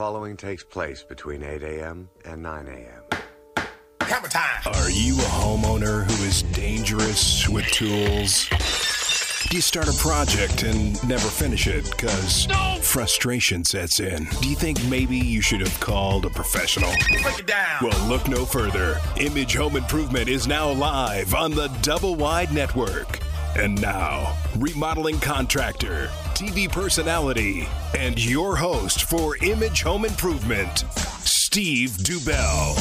following takes place between 8 a.m. and 9 a.m. Hammer time. Are you a homeowner who is dangerous with tools? Do you start a project and never finish it because frustration sets in? Do you think maybe you should have called a professional? Break it down. Well, look no further. Image Home Improvement is now live on the Double Wide Network. And now, remodeling contractor, TV personality, and your host for Image Home Improvement, Steve Dubell.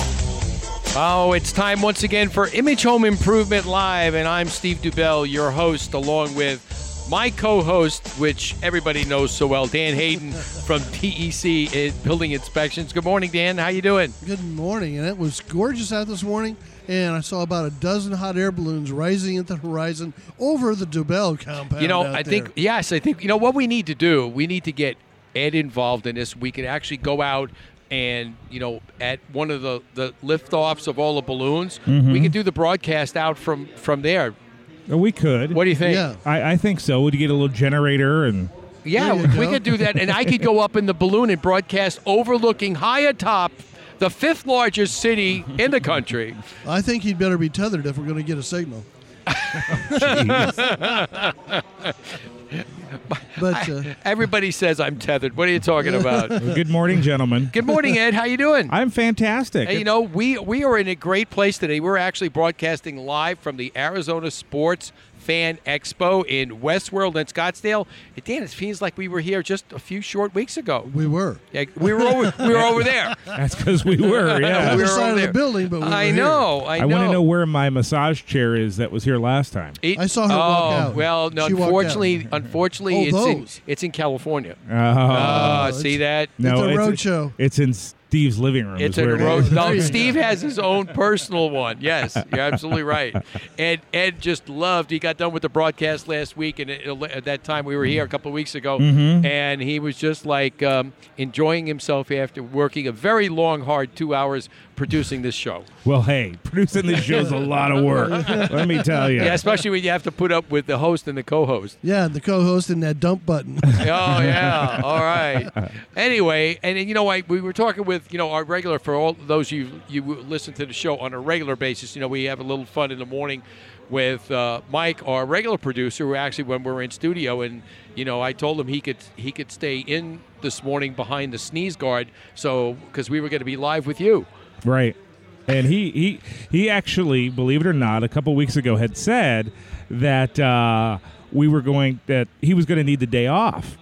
Oh, it's time once again for Image Home Improvement Live, and I'm Steve Dubell, your host, along with my co-host, which everybody knows so well, Dan Hayden from TEC eh, Building Inspections. Good morning, Dan. How you doing? Good morning, and it was gorgeous out this morning. And I saw about a dozen hot air balloons rising at the horizon over the Dubell compound. You know, out I think yes, I think you know what we need to do. We need to get Ed involved in this. We can actually go out and you know at one of the the liftoffs of all the balloons, Mm-hmm. we can do the broadcast out from from there. Uh, We could. What do you think? Yeah. I, I think so. Would you get a little generator and Yeah, we go. could do that, and I could go up in the balloon and broadcast overlooking high atop the fifth largest city in the country. I think he'd better be tethered if we're going to get a signal. but uh, Everybody says I'm tethered. What are you talking about? Well, good morning, gentlemen. Good morning, Ed. How you doing? I'm fantastic. Hey, you know, we we are in a great place today. We're actually broadcasting live from the Arizona Sports Fan Expo in Westworld and Scottsdale. And Dan, it feels like we were here just a few short weeks ago. we were. Yeah, we were over, we were over there. That's because we were. Yeah. We were side of the building, but we were I here. know. I I know. want to know where my massage chair is that was here last time. It- I saw her oh, walk out. well, no, She unfortunately, out. unfortunately, Oh, it's in, it's in California. Oh, ah, it's- see that? no, it's a road it's, show. It's in Steve's living room. It's a it is. No, Steve has his own personal one. Yes, you're absolutely right. Ed Ed just loved. He got done with the broadcast last week, and it, at that time we were here a couple of weeks ago, Mm-hmm. and he was just like um, enjoying himself after working a very long, hard two hours producing this show. Well, hey, producing this show's a lot of work. Let me tell you. Yeah, especially when you have to put up with the host and the co-host. Yeah, the co-host and that dump button. Oh yeah. All right. Anyway, and you know, I, we were talking with you know our regular for all those you you listen to the show on a regular basis. You know, we have a little fun in the morning with uh, Mike, our regular producer, who actually when we're in studio, and you know, I told him he could he could stay in this morning behind the sneeze guard, so because we were going to be live with you. Right. And he he he actually, believe it or not, a couple weeks ago had said that uh, we were going that he was going to need the day off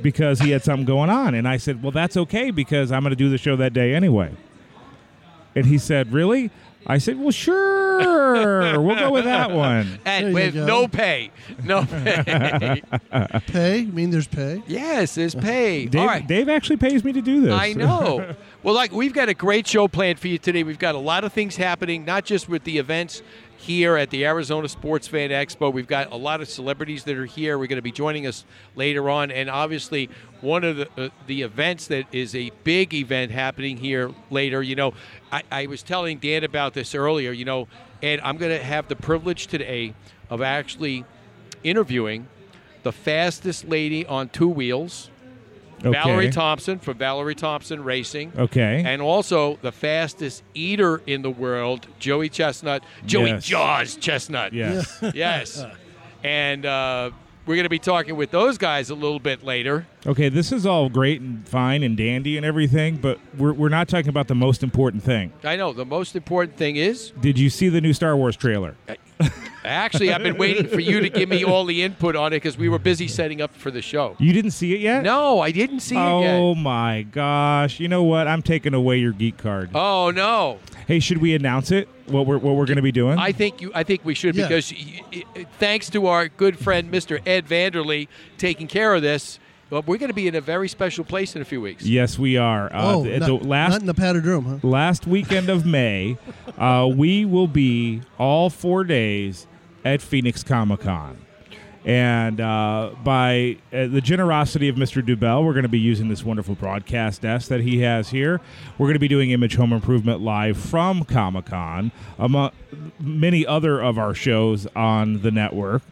because he had something going on, and I said, "Well, that's okay because I'm going to do the show that day anyway." And he said, "Really?" I said, "Well, sure, we'll go with that one." There And you with go. no pay, no pay. pay? You mean there's pay? yes, there's pay. Dave, All right. Dave actually pays me to do this. I know. well, like we've got a great show planned for you today. We've got a lot of things happening, not just with the events here at the Arizona Sports Fan Expo. We've got a lot of celebrities that are here. We're going to be joining us later on, and obviously one of the uh, the events that is a big event happening here later. You know, I, I was telling Dan about this earlier. You know, and I'm going to have the privilege today of actually interviewing the fastest lady on two wheels. Okay. Valerie Thompson from Valerie Thompson Racing. Okay. And also the fastest eater in the world, Joey Chestnut. Joey Yes. Jaws Chestnut. Yes. Yes. and uh, we're going to be talking with those guys a little bit later. Okay, this is all great and fine and dandy and everything, but we're, we're not talking about the most important thing. I know the most important thing is Did you see the new Star Wars trailer? actually I've been waiting for you to give me all the input on it because we were busy setting up for the show. You didn't see it yet? No, I didn't see it Oh my gosh! You know what? I'm taking away your geek card. Oh no! Hey, should we announce it? What we're what we're going to be doing? I think you. I think we should Yeah. because y- y- thanks to our good friend Mr. Ed Vanderlee taking care of this, well, we're going to be in a very special place in a few weeks. yes, we are. Uh, oh, the, not, the not last in the padded room, huh? last weekend of May, uh, we will be all four days at Phoenix Comic Con. And uh, by uh, the generosity of Mr. Dubell, we're going to be using this wonderful broadcast desk that he has here. We're going to be doing Image Home Improvement live from Comic Con, among many other of our shows on the network.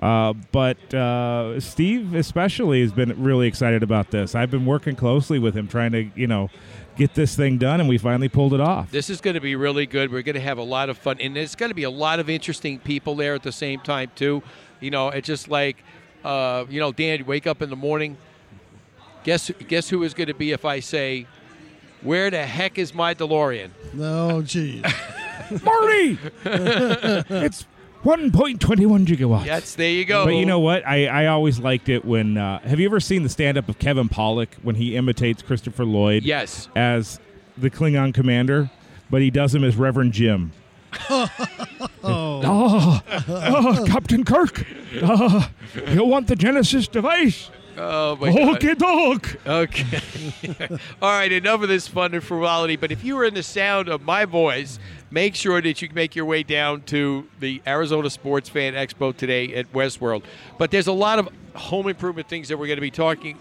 Uh, but uh, Steve, especially, has been really excited about this. I've been working closely with him, trying to, you know, get this thing done, and we finally pulled it off. This is going to be really good. We're going to have a lot of fun, and there's going to be a lot of interesting people there at the same time too. You know, it's just like, uh, you know, Dan, you wake up in the morning. Guess guess who is going to be if I say, "Where the heck is my DeLorean?" No, geez. Marty, it's 1.21 gigawatts. Yes, there you go. But you know what? I, I always liked it when. Uh, have you ever seen the stand up of Kevin Pollak when he imitates Christopher Lloyd? Yes. As the Klingon commander, but he does him as Reverend Jim. oh. oh, Captain Kirk. Uh, you want the Genesis device? Oh my God. Okay, dog. Okay. All right, enough of this fun and frivolity. But if you are in the sound of my voice, make sure that you make your way down to the Arizona Sports Fan Expo today at Westworld. But there's a lot of home improvement things that we're going to be talking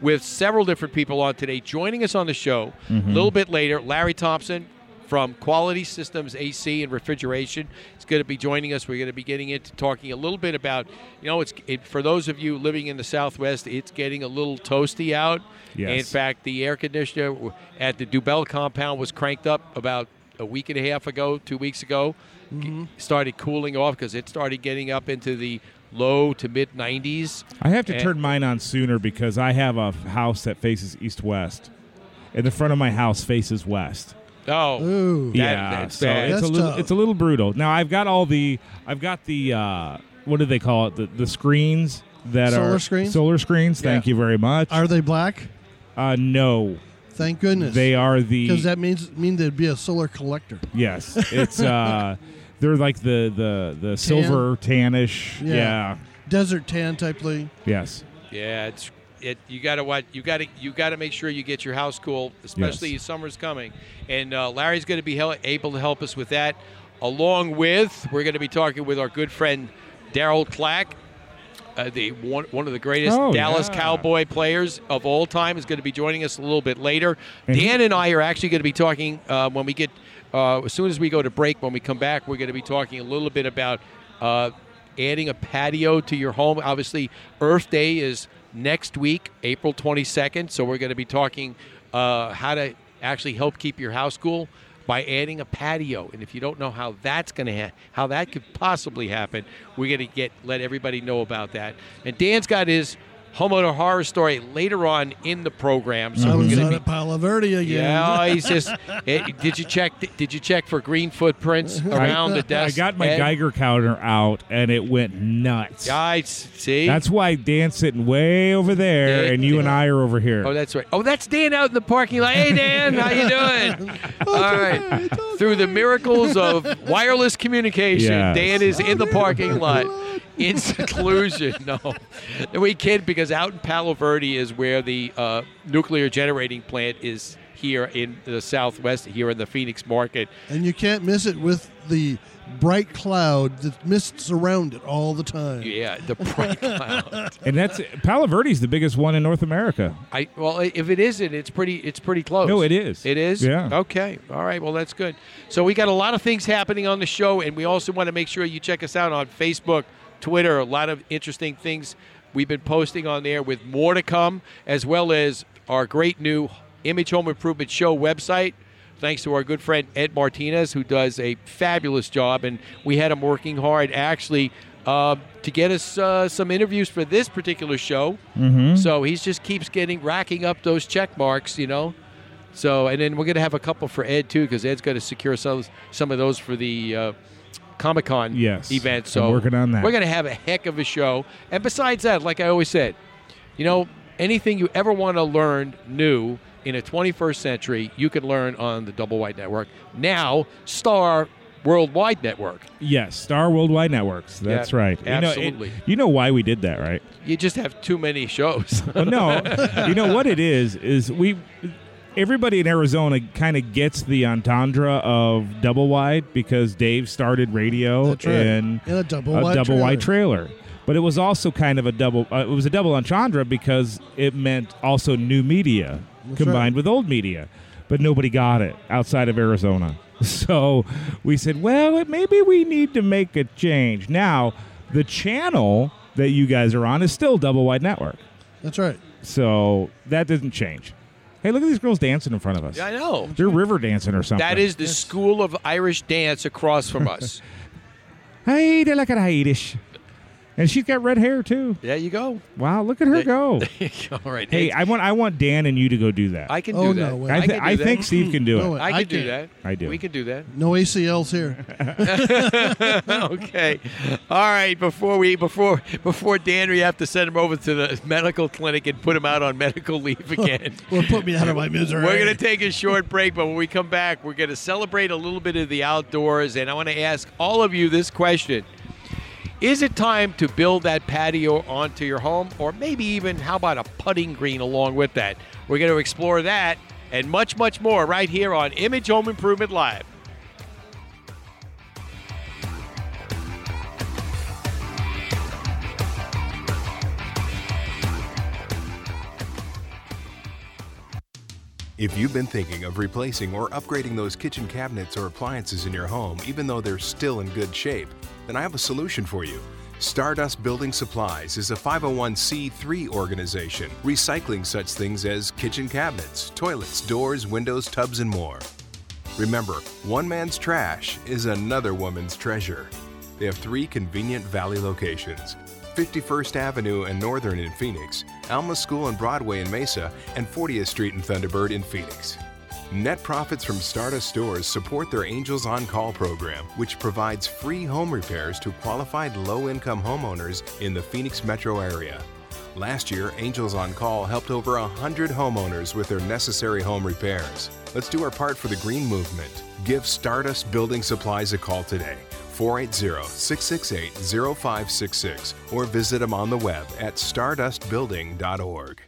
with several different people on today. Joining us on the show a little bit later, Larry Thompson from Quality Systems AC and Refrigeration is going to be joining us. We're going to be getting into talking a little bit about, you know, it's it, for those of you living in the Southwest, it's getting a little toasty out. Yes. In fact, the air conditioner at the Dubell compound was cranked up about a week and a half ago, two weeks ago. Mm-hmm. G- Started cooling off because it started getting up into the low to mid 90s. I have to And- turn mine on sooner because I have a house that faces east west, and the front of my house faces west. Oh, Ooh. Yeah, that's so bad. it's That's a little tough. it's a little brutal. Now I've got all the I've got the uh, what do they call it the the screens that Solar are screens? solar screens. Thank Yeah. you very much. Are they black? uh, no, Thank goodness. they are the Because that means mean they'd be a solar collector. yes. It's uh, they're like the the the silver tannish. Yeah. yeah. Desert tan type thing. Yes. Yeah, it's it. You got to what you got to you got to make sure you get your house cool, especially Yes. summer's coming. And uh, Larry's going to be hel- able to help us with that. Along with, we're going to be talking with our good friend Daryl Clack. Uh, the one, one of the greatest Oh, Dallas yeah. Cowboy players of all time is going to be joining us a little bit later. Dan and I are actually going to be talking uh, when we get uh, as soon as we go to break. When we come back, we're going to be talking a little bit about uh, adding a patio to your home. Obviously, Earth Day is next week, April 22nd. So we're going to be talking uh, how to actually help keep your house cool by adding a patio. And if you don't know how that's going to ha- how that could possibly happen, we're going to get let everybody know about that. And Dan's got his homeowner horror story later on in the program. So I we're was going to out be at Palo Verde again. yeah, he's just. eh, did you check? Did you check for green footprints around the desk? I got my Ed? Geiger counter out, and it went nuts. Guys, see. That's why Dan's sitting way over there, Yeah, and you yeah. and I are over here. Oh, that's right. Oh, that's Dan out in the parking lot. Hey, Dan, how you doing? All right. Through the miracles of wireless communication, Yes. Dan is in the parking lot in seclusion. No, and we kid because out in Palo Verde is where the uh, nuclear generating plant is here in the Southwest, here in the Phoenix market. And you can't miss it with the bright cloud that mists around it all the time. Yeah, the bright cloud. and that's Palo Verde's the biggest one in North America. I well, if it isn't, it's pretty. It's pretty close. No, it is. It is. Yeah. Okay. All right. Well, that's good. So we got a lot of things happening on the show, and we also want to make sure you check us out on Facebook, Twitter. A lot of interesting things we've been posting on there, with more to come, as well as our great new Image Home Improvement Show website. Thanks to our good friend Ed Martinez, who does a fabulous job, and we had him working hard actually uh, to get us uh, some interviews for this particular show. Mm-hmm. So he just keeps getting racking up those check marks, you know. So and then we're gonna have a couple for Ed too, because Ed's got to secure some some of those for the uh, Comic Con Yes. event. I'm So working on that. We're gonna have a heck of a show. And besides that, like I always said, you know, anything you ever want to learn new in a 21st century, you can learn on the Double Wide Network. Now, Star Worldwide Network. Yes, Star Worldwide Networks. That's Yeah, right. You know, it- absolutely. You know, why we did that, right? You just have too many shows. Well, no, you know what it is is we everybody in Arizona kind of gets the entendre of double wide because Dave started radio right. in In a double a wide double trailer. wide trailer. But it was also kind of a double. Uh, it was a double entendre because it meant also new media That's combined right. with old media. But nobody got it outside of Arizona. So we said, well, maybe we need to make a change. Now, The channel that you guys are on is still Double Wide Network. That's right. So that doesn't change. Hey, look at these girls dancing in front of us. Yeah, I know. They're river dancing or something. That is the School of Irish Dance across from us. Hey, they look at Irish. And she's got red hair too. Yeah, you go. Wow, look at her go. All right. Hey, I want I want Dan and you to go do that. I can Oh, do that. no way. I, I, th- can do I that. think Steve can do No it. way. I can I do can't. that. I do. We can do that. No ACLs here. okay. All right. Before we before before Dan, we have to send him over to the medical clinic and put him out on medical leave again. Well, put me out of my misery. We're going to take a short break, but when we come back, we're going to celebrate a little bit of the outdoors. And I want to ask all of you this question Is it time to build that patio onto your home? Or maybe even, how about a putting green along with that? We're going to explore that and much, much more right here on Image Home Improvement Live. If you've been thinking of replacing or upgrading those kitchen cabinets or appliances in your home, even though they're still in good shape, then I have a solution for you. Stardust Building Supplies is a 501c3 organization recycling such things as kitchen cabinets, toilets, doors, windows, tubs, and more. Remember, one man's trash is another woman's treasure. They have three convenient valley locations 51st Avenue and Northern in Phoenix, Alma School and Broadway in Mesa, and 40th Street and Thunderbird in Phoenix. Net profits from Stardust stores support their Angels on Call program, which provides free home repairs to qualified low income homeowners in the Phoenix metro area. Last year, Angels on Call helped over 100 homeowners with their necessary home repairs. Let's do our part for the green movement. Give Stardust Building Supplies a call today. 480 668 0566 or visit them on the web at stardustbuilding.org.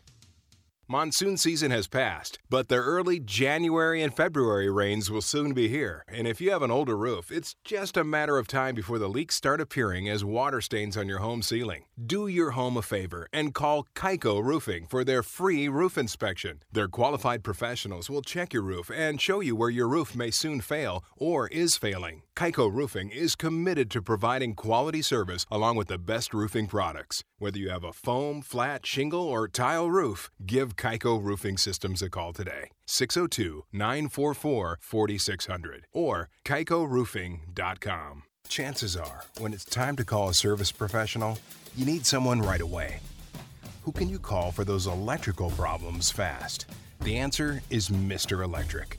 Monsoon season has passed, but the early January and February rains will soon be here. And if you have an older roof, it's just a matter of time before the leaks start appearing as water stains on your home ceiling. Do your home a favor and call Kaiko Roofing for their free roof inspection. Their qualified professionals will check your roof and show you where your roof may soon fail or is failing. Kaiko Roofing is committed to providing quality service along with the best roofing products. Whether you have a foam, flat, shingle, or tile roof, give Kaiko Roofing Systems a call today. 602 944 4600 or kaikoroofing.com. Chances are, when it's time to call a service professional, you need someone right away. Who can you call for those electrical problems fast? The answer is Mr. Electric,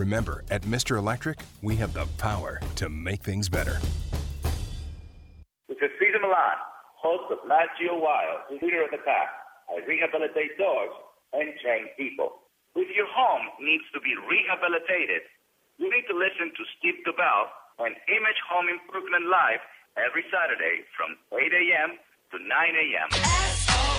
Remember, at Mr. Electric, we have the power to make things better. This is Cesar Millan, host of Nat Geo Wild, leader of the pack. I rehabilitate dogs and train people. If your home needs to be rehabilitated, you need to listen to Steve Cabell on Image Home Improvement Live every Saturday from 8 a.m. to 9 a.m.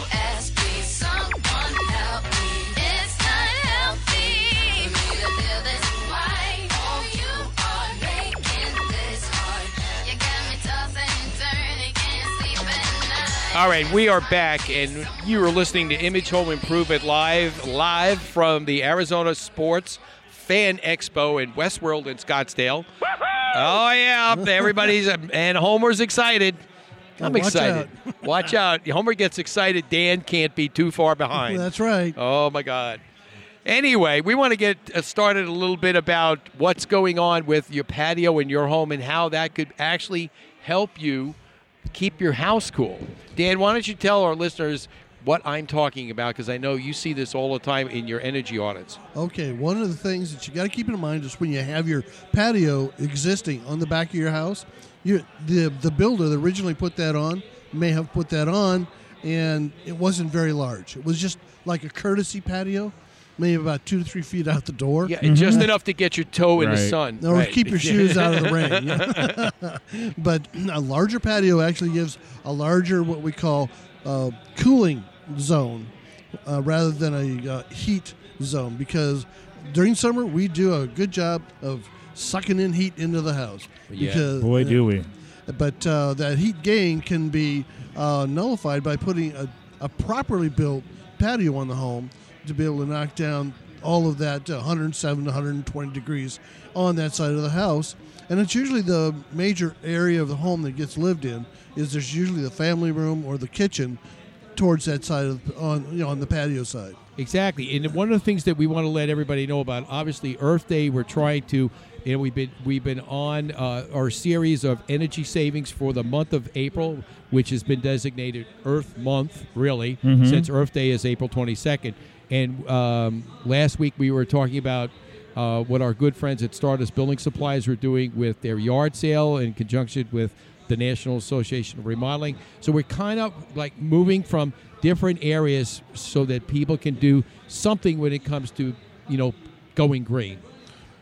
All right, we are back, and you are listening to Image Home Improvement live, live from the Arizona Sports Fan Expo in Westworld in Scottsdale. Oh yeah, everybody's and Homer's excited. I'm Watch excited. Watch out! Homer gets excited. Dan can't be too far behind. That's right. Oh my God. Anyway, we want to get uh, started a little bit about what's going on with your patio in your home and how that could actually help you keep your house cool. Dan, why don't you tell our listeners what I'm talking about because I know you see this all the time in your energy audits. Okay, one of the things that you got to keep in mind is when you have your patio existing on the back of your house, you the the builder that originally put that on may have put that on, and it wasn't very large. It was just like a courtesy patio, maybe about two to three feet out the door. Yeah, just enough to get your toe in the sun. Or Right. keep your shoes out of the rain. but a larger patio actually gives a larger, what we call uh, cooling zone uh, rather than a uh, heat zone because during summer we do a good job of sucking in heat into the house. Yeah. Because, Boy, do we. But uh, that heat gain can be uh, nullified by putting a, a properly built patio on the home to be able to knock down all of that uh, 107 to 120 degrees on that side of the house. And it's usually the major area of the home that gets lived in is there's usually the family room or the kitchen towards that side of on you know on the patio side. Exactly, and one of the things that we want to let everybody know about, obviously, Earth Day. We're trying to, you know, we've been we've been on uh, our series of energy savings for the month of April, which has been designated Earth Month, really, since Earth Day is April twenty second. And um, last week we were talking about uh, what our good friends at Stardust Building Supplies were doing with their yard sale in conjunction with the National Association of Remodeling. So we're kind of like moving from different areas so that people can do something when it comes to, you know, going green.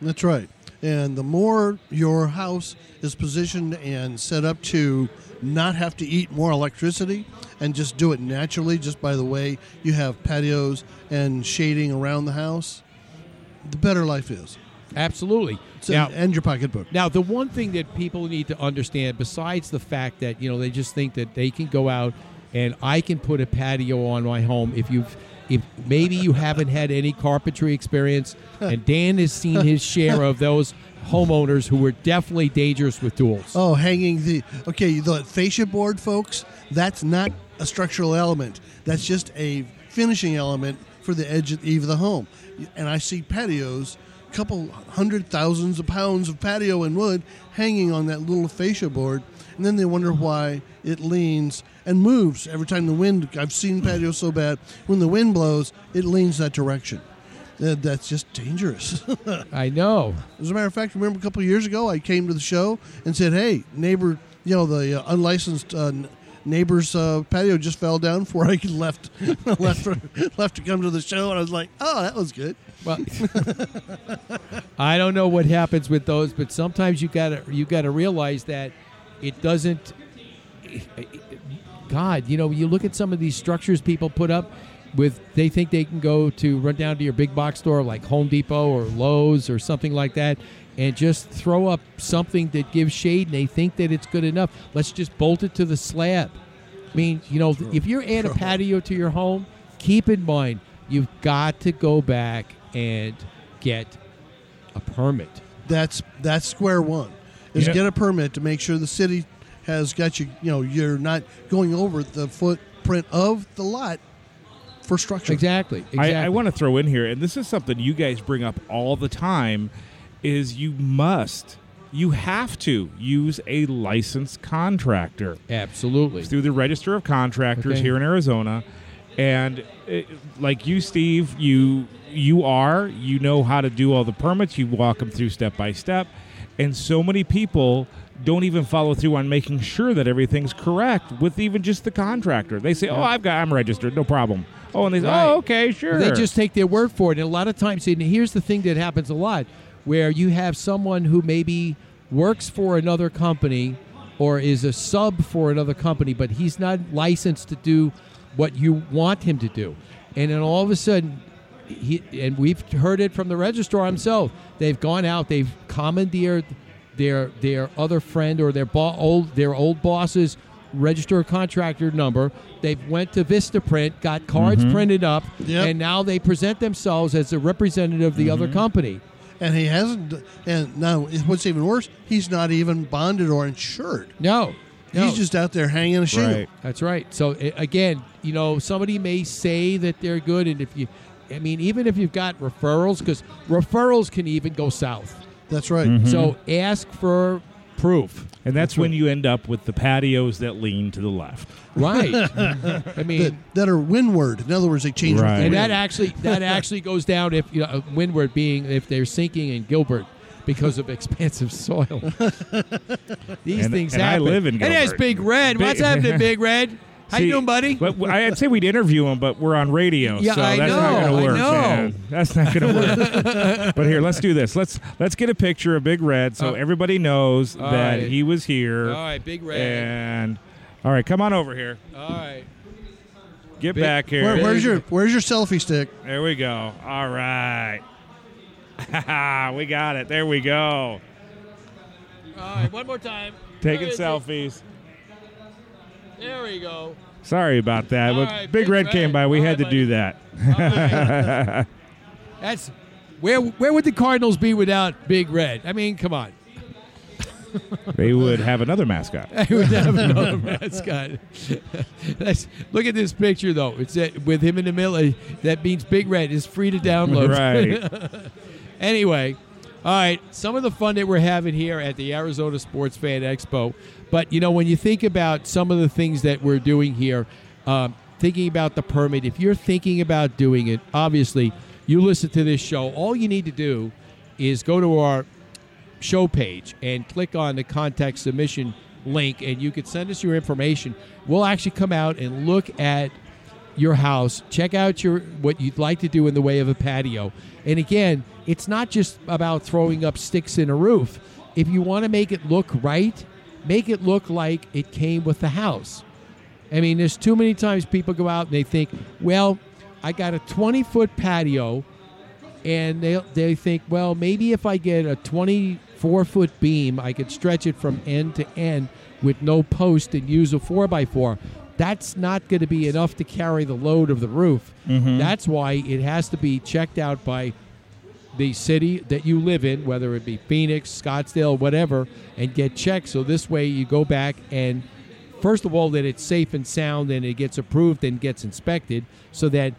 That's right. And the more your house is positioned and set up to not have to eat more electricity and just do it naturally, just by the way you have patios and shading around the house, the better life is. Absolutely. So, now, and your pocketbook. Now, the one thing that people need to understand, besides the fact that you know they just think that they can go out and I can put a patio on my home, if you've if maybe you haven't had any carpentry experience, and Dan has seen his share of those homeowners who were definitely dangerous with tools. Oh, hanging the okay, the fascia board, folks. That's not a structural element. That's just a finishing element for the edge of the eave of the home. And I see patios, couple hundred thousands of pounds of patio and wood hanging on that little fascia board, and then they wonder why it leans and moves every time the wind. I've seen patios so bad when the wind blows, it leans that direction. That- That's just dangerous. I know. As a matter of fact, remember a couple of years ago, I came to the show and said, "Hey, neighbor, you know the uh, unlicensed uh, neighbor's uh, patio just fell down before I left left for, left to come to the show." And I was like, "Oh, that was good." Well, I don't know what happens with those, but sometimes you gotta you gotta realize that it doesn't. God, you know, you look at some of these structures people put up with. They think they can go to run down to your big box store like Home Depot or Lowe's or something like that, and just throw up something that gives shade, and they think that it's good enough. Let's just bolt it to the slab. I mean, you know, if you're add a patio to your home, keep in mind you've got to go back and get a permit. That's that's square one. Is Yeah. get a permit to make sure the city has got you. You know, you're not going over the footprint of the lot for structure. Exactly. Exactly. I, I want to throw in here, and this is something you guys bring up all the time, is you must, you have to use a licensed contractor Absolutely. through the Registrar of Contractors Okay. here in Arizona, and uh, like you, Steve, you you are you know how to do all the permits. You walk them through step by step, and so many people don't even follow through on making sure that everything's correct with even just the contractor. They say, "Oh, I've got, I'm registered, no problem." Oh, and they say, Right. "Oh, okay, sure." They just take their word for it. And a lot of times, and here's the thing that happens a lot where you have someone who maybe works for another company or is a sub for another company, but he's not licensed to do what you want him to do. And then all of a sudden, he, and we've heard it from the registrar himself. They've gone out, they've commandeered their their other friend or their bo- old their old boss's register a contractor number. They've went to Vistaprint, got cards mm-hmm. printed up, Yep. and now they present themselves as a representative of the other mm-hmm. company. And he hasn't. And now, what's even worse, he's not even bonded or insured. No, no. He's just out there hanging a shingle. Right. That's right. So again, you know, somebody may say that they're good, and if you, I mean, even if you've got referrals, because referrals can even go south. That's right. Mm-hmm. So ask for proof. and that's when you end up with the patios that lean to the left. Right. I That, mean, that are windward. In other words, they change. Right. the and that actually that actually goes down if you know, windward being if they're sinking in Gilbert because of expansive soil. These And- things and I happen. live in And there's Gilbert. Big Red. Big- What's happening, Big Red? How you doing, buddy? But w- I'd say we'd interview him, but we're on radio, Yeah, so I that's not going to work. know. man. That's not going to work. but here, let's do this. Let's let's get a picture of Big Red so Oh. everybody knows All that right. he was here. All right, Big Red. And all right, come on over here. All right. Get Big- back here. Where, where's your Where's your selfie stick? There we go. All right. we got it. There we go. All right, one more time. Taking selfies. it? There we go. Sorry about that. But right, Big Big Red Red. came by. We All had right, to do that. That's where where would the Cardinals be without Big Red? I mean, come on. they would have another mascot. I would have another mascot. Look at this picture, though. It's uh, with him in the middle. That means Big Red is free to download. Right. anyway, all right. Some of the fun that we're having here at the Arizona Sports Fan Expo. But you know, when you think about some of the things that we're doing here, um, thinking about the permit, if you're thinking about doing it, obviously, you listen to this show. All you need to do is go to our show page and click on the contact submission link and you could send us your information. We'll actually come out and look at your house check out your what you'd like to do in the way of a patio. And again it's not just about throwing up sticks in a roof. If you want to make it look right make it look like it came with the house I mean, there's too many times people go out and they think, well, I got a 20 foot patio, and they they think, well, maybe if I get a 24 foot beam, I could stretch it from end to end with no post and use a 4x4. That's not going to be enough to carry the load of the roof. Mm-hmm. That's why it has to be checked out by the city that you live in, whether it be Phoenix, Scottsdale, whatever, and get checked. So this way you go back and, first of all, that it's safe and sound and it gets approved and gets inspected so that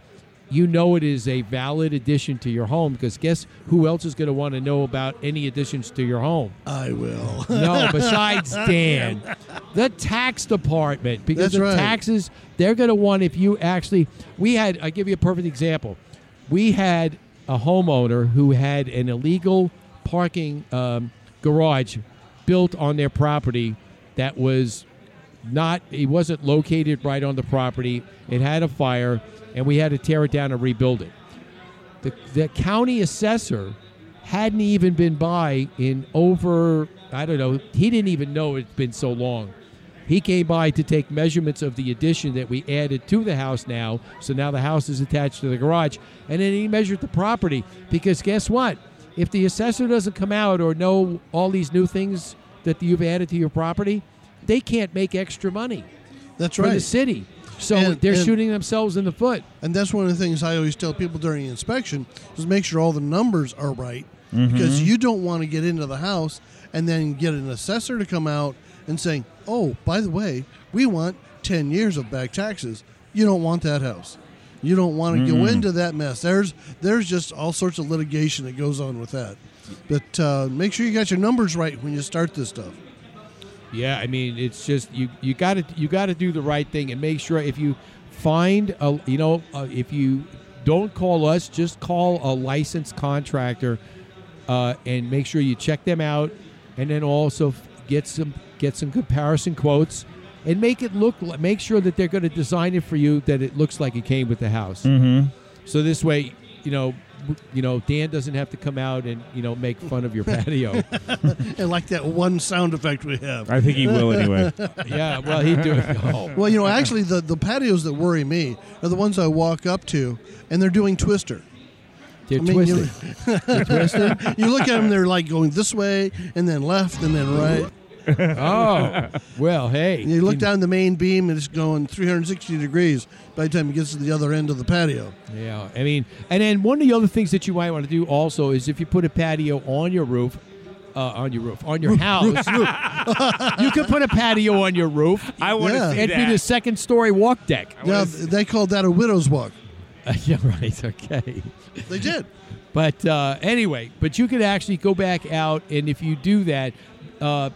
you know it is a valid addition to your home. Because guess who else is going to want to know about any additions to your home? I will. No, besides Dan, the tax department because That's the right. taxes they're going to want if you actually. We had. I give you a perfect example. We had a homeowner who had an illegal parking um, garage built on their property that was not. It wasn't located right on the property. It had a fire, and we had to tear it down and rebuild it. The, the county assessor hadn't even been by in over I don't know. He didn't even know it's been so long. He came by to take measurements of the addition that we added to the house now. So now the house is attached to the garage, and then he measured the property because guess what? If the assessor doesn't come out or know all these new things that you've added to your property, they can't make extra money That's for right. the city. So And- they're and- shooting themselves in the foot. And that's one of the things I always tell people during inspection is make sure all the numbers are right Mm-hmm. because you don't want to get into the house and then get an assessor to come out and saying, "Oh, by the way, we want 10 years of back taxes." You don't want that house. You don't want to go into that mess. There's there's just all sorts of litigation that goes on with that. But uh, make sure you got your numbers right when you start this stuff. Yeah, I mean, it's just you you got to you got to do the right thing and make sure if you find a you know uh, if you don't call us, just call a licensed contractor uh, and make sure you check them out, and then also get some get some comparison quotes and make it look make sure that they're going to design it for you that it looks like it came with the house. Mm-hmm. So this way, you know. You know, Dan doesn't have to come out and you know make fun of your patio. And like that one sound effect we have. I think he will anyway. yeah, well, he do. Oh. Well, you know, actually, the, the patios that worry me are the ones I walk up to, and they're doing twister. They're I mean, you- twisted. They're twisted. You look at them; they're like going this way, and then left, and then right. Oh, well, hey. And you look down the main beam, and it's going 360 degrees by the time it gets to the other end of the patio. Yeah, I mean, and then one of the other things that you might want to do also is if you put a patio on your roof, uh, on your roof, on your house, you could put a patio on your roof. I want to Yeah. see It'd be the second story walk deck. Now they called that a widow's walk. yeah, right. Okay. They did. But uh, anyway, but you could actually go back out, and if you do that, uh,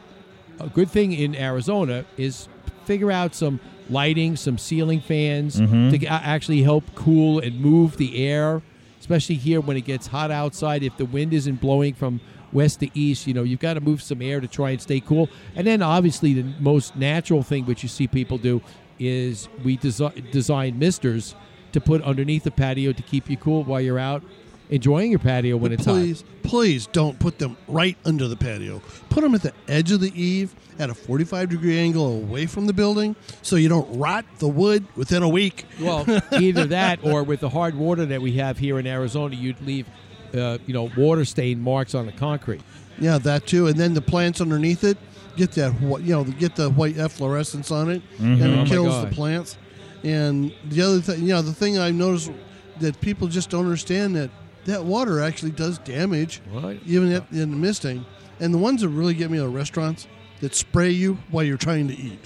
a good thing in Arizona is figure out some lighting, some ceiling fans mm-hmm. to actually help cool and move the air, especially here when it gets hot outside. If the wind isn't blowing from west to east, you know, you've got to move some air to try and stay cool. And then obviously the most natural thing which you see people do is we desi- design misters to put underneath the patio to keep you cool while you're out enjoying your patio when it's hot. please, please don't put them right under the patio. Put them at the edge of the eave at a 45 degree angle away from the building so you don't rot the wood within a week. Well, either that or with the hard water that we have here in Arizona, you'd leave, uh, you know, water stain marks on the concrete. Yeah, that too. And then the plants underneath it get that wh- you know get the white efflorescence on it, and Oh it my kills the plants. And the other thing, you know, the thing I've noticed that people just don't understand that that water actually does damage, What? even at, in the misting. And the ones that really get me are restaurants that spray you while you're trying to eat.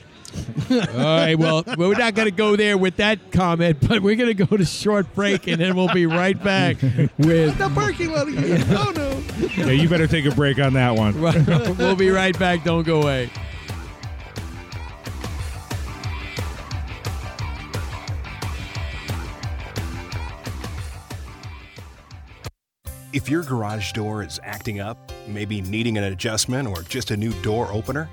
All right, well, we're not going to go there with that comment, but we're going to go to short break, and then we'll be right back with. The parking lot again. Oh no. Yeah, you better take a break on that one. we'll be right back. Don't go away. If your garage door is acting up, maybe needing an adjustment or just a new door opener,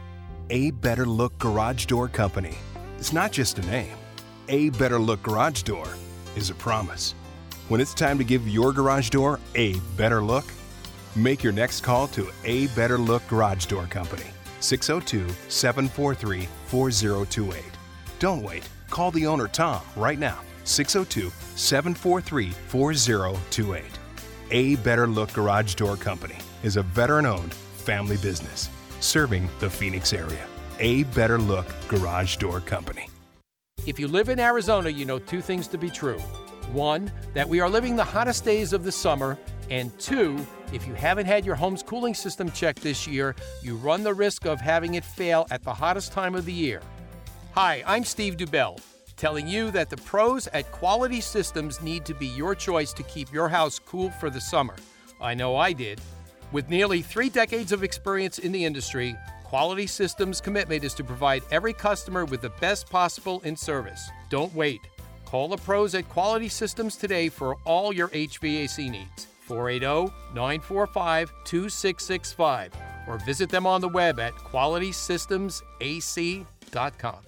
A Better Look Garage Door Company. It's not just a name. A Better Look Garage Door is a promise. When it's time to give your garage door a better look, make your next call to A Better Look Garage Door Company, 602 743 4028. Don't wait. Call the owner, Tom, right now, 602 743 4028. A Better Look Garage Door Company is a veteran owned family business serving the Phoenix area. A Better Look Garage Door Company. If you live in Arizona, you know two things to be true. One, that we are living the hottest days of the summer. And two, if you haven't had your home's cooling system checked this year, you run the risk of having it fail at the hottest time of the year. Hi, I'm Steve Dubell, telling you that the pros at Quality Systems need to be your choice to keep your house cool for the summer. I know I did. With nearly three decades of experience in the industry, Quality Systems' commitment is to provide every customer with the best possible in service. Don't wait. Call the pros at Quality Systems today for all your HVAC needs. 480 945 2665 or visit them on the web at qualitysystemsac.com.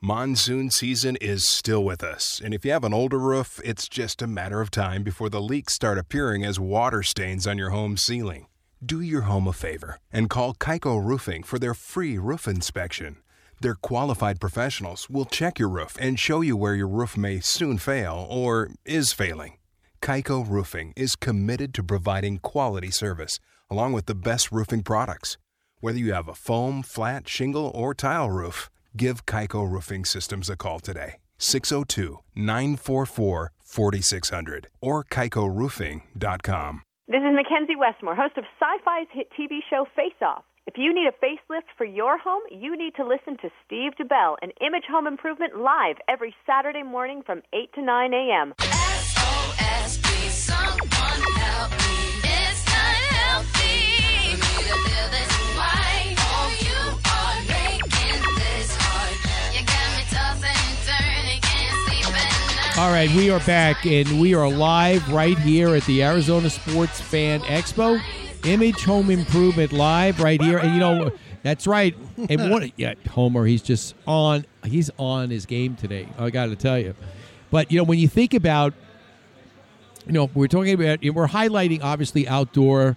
Monsoon season is still with us, and if you have an older roof, it's just a matter of time before the leaks start appearing as water stains on your home ceiling. Do your home a favor and call Kaiko Roofing for their free roof inspection. Their qualified professionals will check your roof and show you where your roof may soon fail or is failing. Kaiko Roofing is committed to providing quality service along with the best roofing products. Whether you have a foam, flat, shingle, or tile roof, give Kaiko Roofing Systems a call today. 602 944 4600 or kaikoroofing.com. This is McKenzie Westmore, host of Sci Fi's hit TV show Face Off. If you need a facelift for your home, you need to listen to Steve Dubell and Image Home Improvement live every Saturday morning from 8 to 9 a.m. All right, we are back and we are live right here at the Arizona Sports Fan Expo. Image Home Improvement live right here. And you know, that's right. And what yeah, Homer, he's just on he's on his game today. I got to tell you. But you know, when you think about you know, we're talking about we're highlighting obviously outdoor,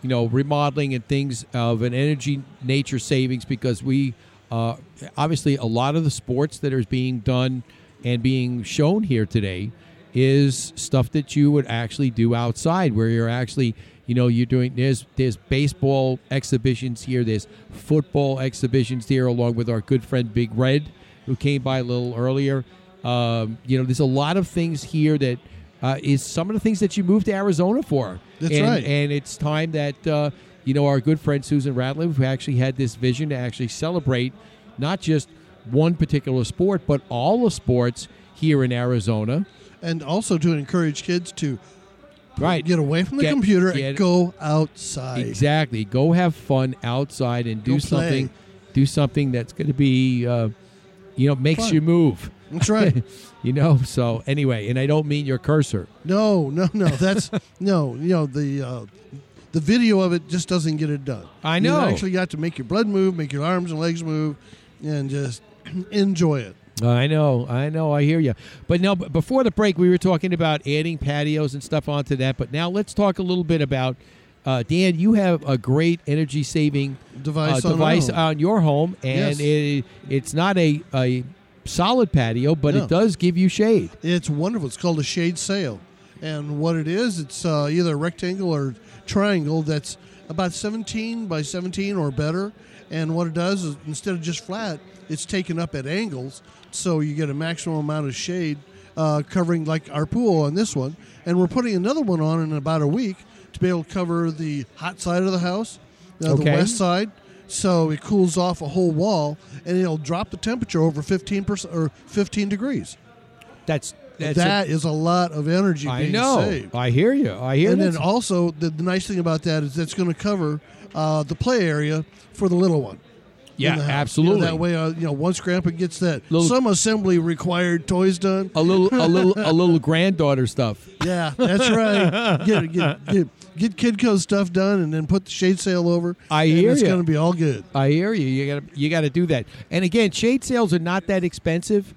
you know, remodeling and things of an energy nature savings because we uh, obviously a lot of the sports that are being done and being shown here today is stuff that you would actually do outside where you're actually you know you're doing there's there's baseball exhibitions here there's football exhibitions here along with our good friend big red who came by a little earlier um, you know there's a lot of things here that uh, is some of the things that you moved to arizona for That's and, right. and it's time that uh, you know our good friend Susan Ratliff, who actually had this vision to actually celebrate not just one particular sport, but all the sports here in Arizona. And also to encourage kids to Right. get away from the Get- computer get- and go outside. Exactly. Go have fun outside and do something. Do something that's going to be, uh, you know, makes Fun. you move. That's right. you know. So anyway, and I don't mean your cursor. No, no, no. That's no. You know the uh, the video of it just doesn't get it done. I know. You actually got to make your blood move, make your arms and legs move, and just enjoy it. I know, I know, I hear you. But now, before the break, we were talking about adding patios and stuff onto that. But now let's talk a little bit about uh, Dan. You have a great energy saving Device uh, on device on your home, and Yes. it, it's not a, a solid patio, but No. it does give you shade. It's wonderful. It's called a shade sail, and what it is, it's uh, either a rectangle or triangle that's about 17 by 17 or better. And what it does is instead of just flat, it's taken up at angles, so you get a maximum amount of shade uh, covering like our pool on this one. And we're putting another one on in about a week to be able to cover the hot side of the house, uh, the west side. So it cools off a whole wall, and it'll drop the temperature over 15 percent or 15 degrees. That's that's That a- is a lot of energy I being know. saved. I hear you. I hear. You. And then also the, the nice thing about that is that's going to cover uh, the play area for the little one. Yeah, house. absolutely. You know, that way, uh, you know, once Grandpa gets that Little- some assembly required toys done. a little, a little, a little granddaughter stuff. Yeah, that's right. get, get, get, get Kidco stuff done, and then put the shade sail over. I hear It's ya. going to be all good. I hear you. You got to you got to do that. And again, shade sales are not that expensive.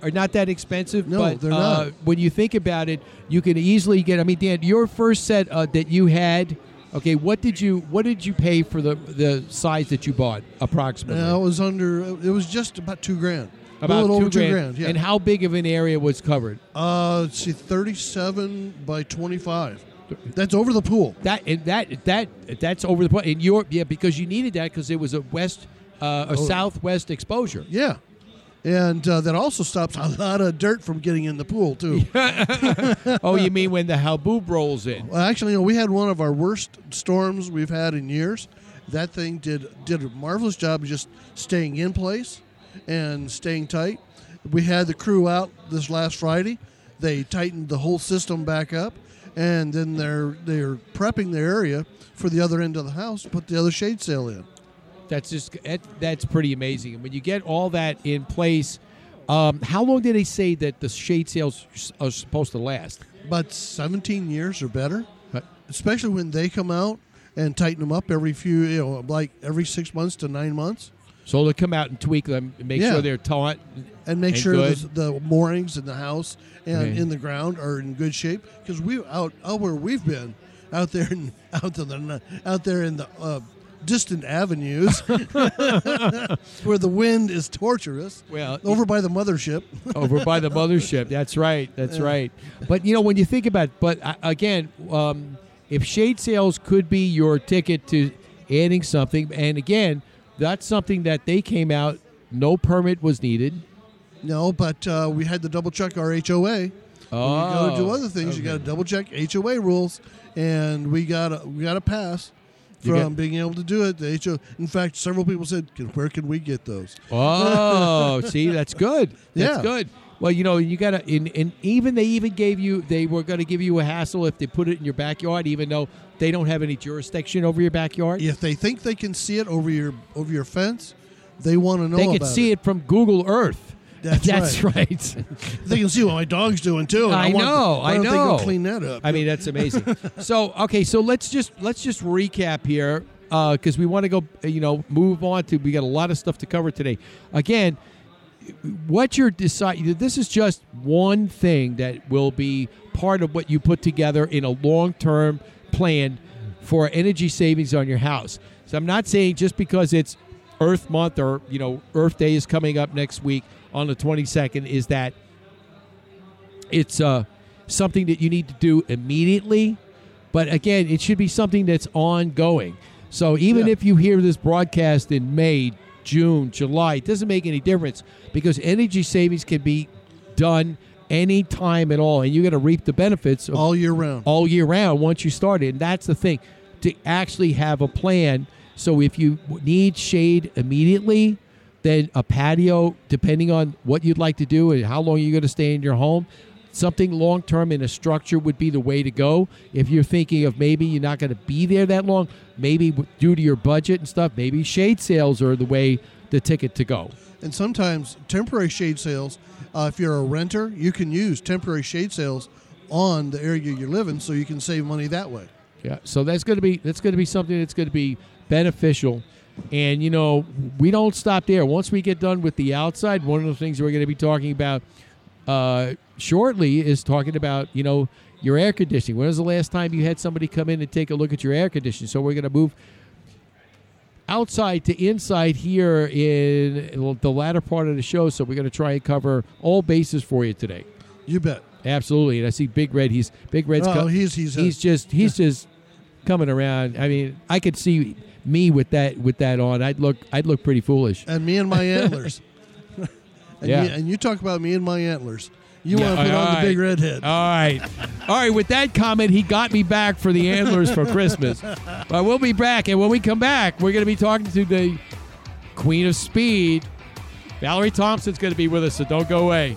Are not that expensive. No, but, they're uh, not. When you think about it, you can easily get. I mean, Dan, your first set uh, that you had. Okay, what did you what did you pay for the the size that you bought approximately? Now it was under. It was just about two grand. About a little two over two grand. grand. Yeah. And how big of an area was covered? Uh, let's see, thirty-seven by twenty-five. That's over the pool. That and that that that's over the pool. In your yeah, because you needed that because it was a west uh, a Oh. southwest exposure. Yeah. And uh, that also stops a lot of dirt from getting in the pool too. oh, you mean when the haboob rolls in? Well, actually, you know, we had one of our worst storms we've had in years. That thing did did a marvelous job of just staying in place and staying tight. We had the crew out this last Friday. They tightened the whole system back up, and then they're they're prepping the area for the other end of the house. to Put the other shade sail in. That's just that, that's pretty amazing. And when you get all that in place, um, how long did they say that the shade sales are supposed to last? About 17 years or better, Uh, especially when they come out and tighten them up every few, you know, like every six months to nine months. So they'll come out and tweak them and make Yeah. sure they're taut and make and sure the, the moorings in the house and Okay. in the ground are in good shape because we out out where we've been out there in out to the out there in the uh, distant avenues where the wind is torturous. Well, over by the mothership. over by the mothership. That's right. That's Yeah. right. But you know, when you think about, but uh, again, um, if shade sales could be your ticket to adding something, and again, that's something that they came out. No permit was needed. no, but uh, we had to double check our HOA. Oh, when you go to do Oh, other things, you got to double check HOA rules, and we got a, we got a pass from being able to do it. The HO, in fact, several people said, "Can- "Where can we get those?" Oh, see, that's good. That's Yeah. good. Well, you know, you got to, and, and even they even gave you, they were going to give you a hassle if they put it in your backyard, even though they don't have any jurisdiction over your backyard. If they think they can see it over your over your fence, they want to know. they can see it. from Google Earth. That's right. They can see what my dog's doing too. and I want- know. I don't know. They clean that up. I mean, that's amazing. so, okay, so let's just let's just recap here uh, because we want to go, you know, move on to. We got a lot of stuff to cover today. Again, what you're deciding. This is just one thing that will be part of what you put together in a long-term plan for energy savings on your house. So I'm not saying just because it's Earth Month or you know Earth Day is coming up next week on the 22nd is that it's uh, something that you need to do immediately. But again, it should be something that's ongoing. So even Yeah. if you hear this broadcast in May, June, July, it doesn't make any difference because energy savings can be done any time at all, and you're going to reap the benefits of all year round. all year round once you start it. And that's the thing to actually have a plan. So if you need shade immediately, then a patio, depending on what you'd like to do and how long you're going to stay in your home, something long term in a structure would be the way to go. If you're thinking of maybe you're not going to be there that long, maybe due to your budget and stuff, maybe shade sales are the way, the ticket to go. And sometimes temporary shade sales. Uh, if you're a renter, you can use temporary shade sales on the area you live in, so you can save money that way. Yeah, so that's going to be that's going to be something that's going to be beneficial And you know, we don't stop there. Once we get done with the outside, one of the things we're going to be talking about uh, shortly is talking about you know your air conditioning. When was the last time you had somebody come in and take a look at your air conditioning? So we're going to move outside to inside here in the latter part of the show. So we're going to try and cover all bases for you today. You bet. Absolutely. And I see Big Red. He's Big Red's. Oh, co- he's- he's, he's just he's just coming around. I mean, I could see me with that with that on. I'd look I'd look pretty foolish. And me and my antlers. and, Yeah. you, and you talk about me and my antlers. You Yeah, want to put on the big right. red head. All right. All right. With that comment, he got me back for the antlers for Christmas. But we'll be back. And when we come back, we're going to be talking to the Queen of Speed. Valerie Thompson's going to be with us, so don't go away.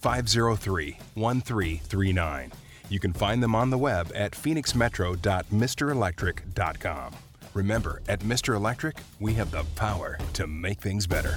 503 1339. You can find them on the web at phoenixmetro.mrelectric.com. Remember, at Mr. Electric, we have the power to make things better.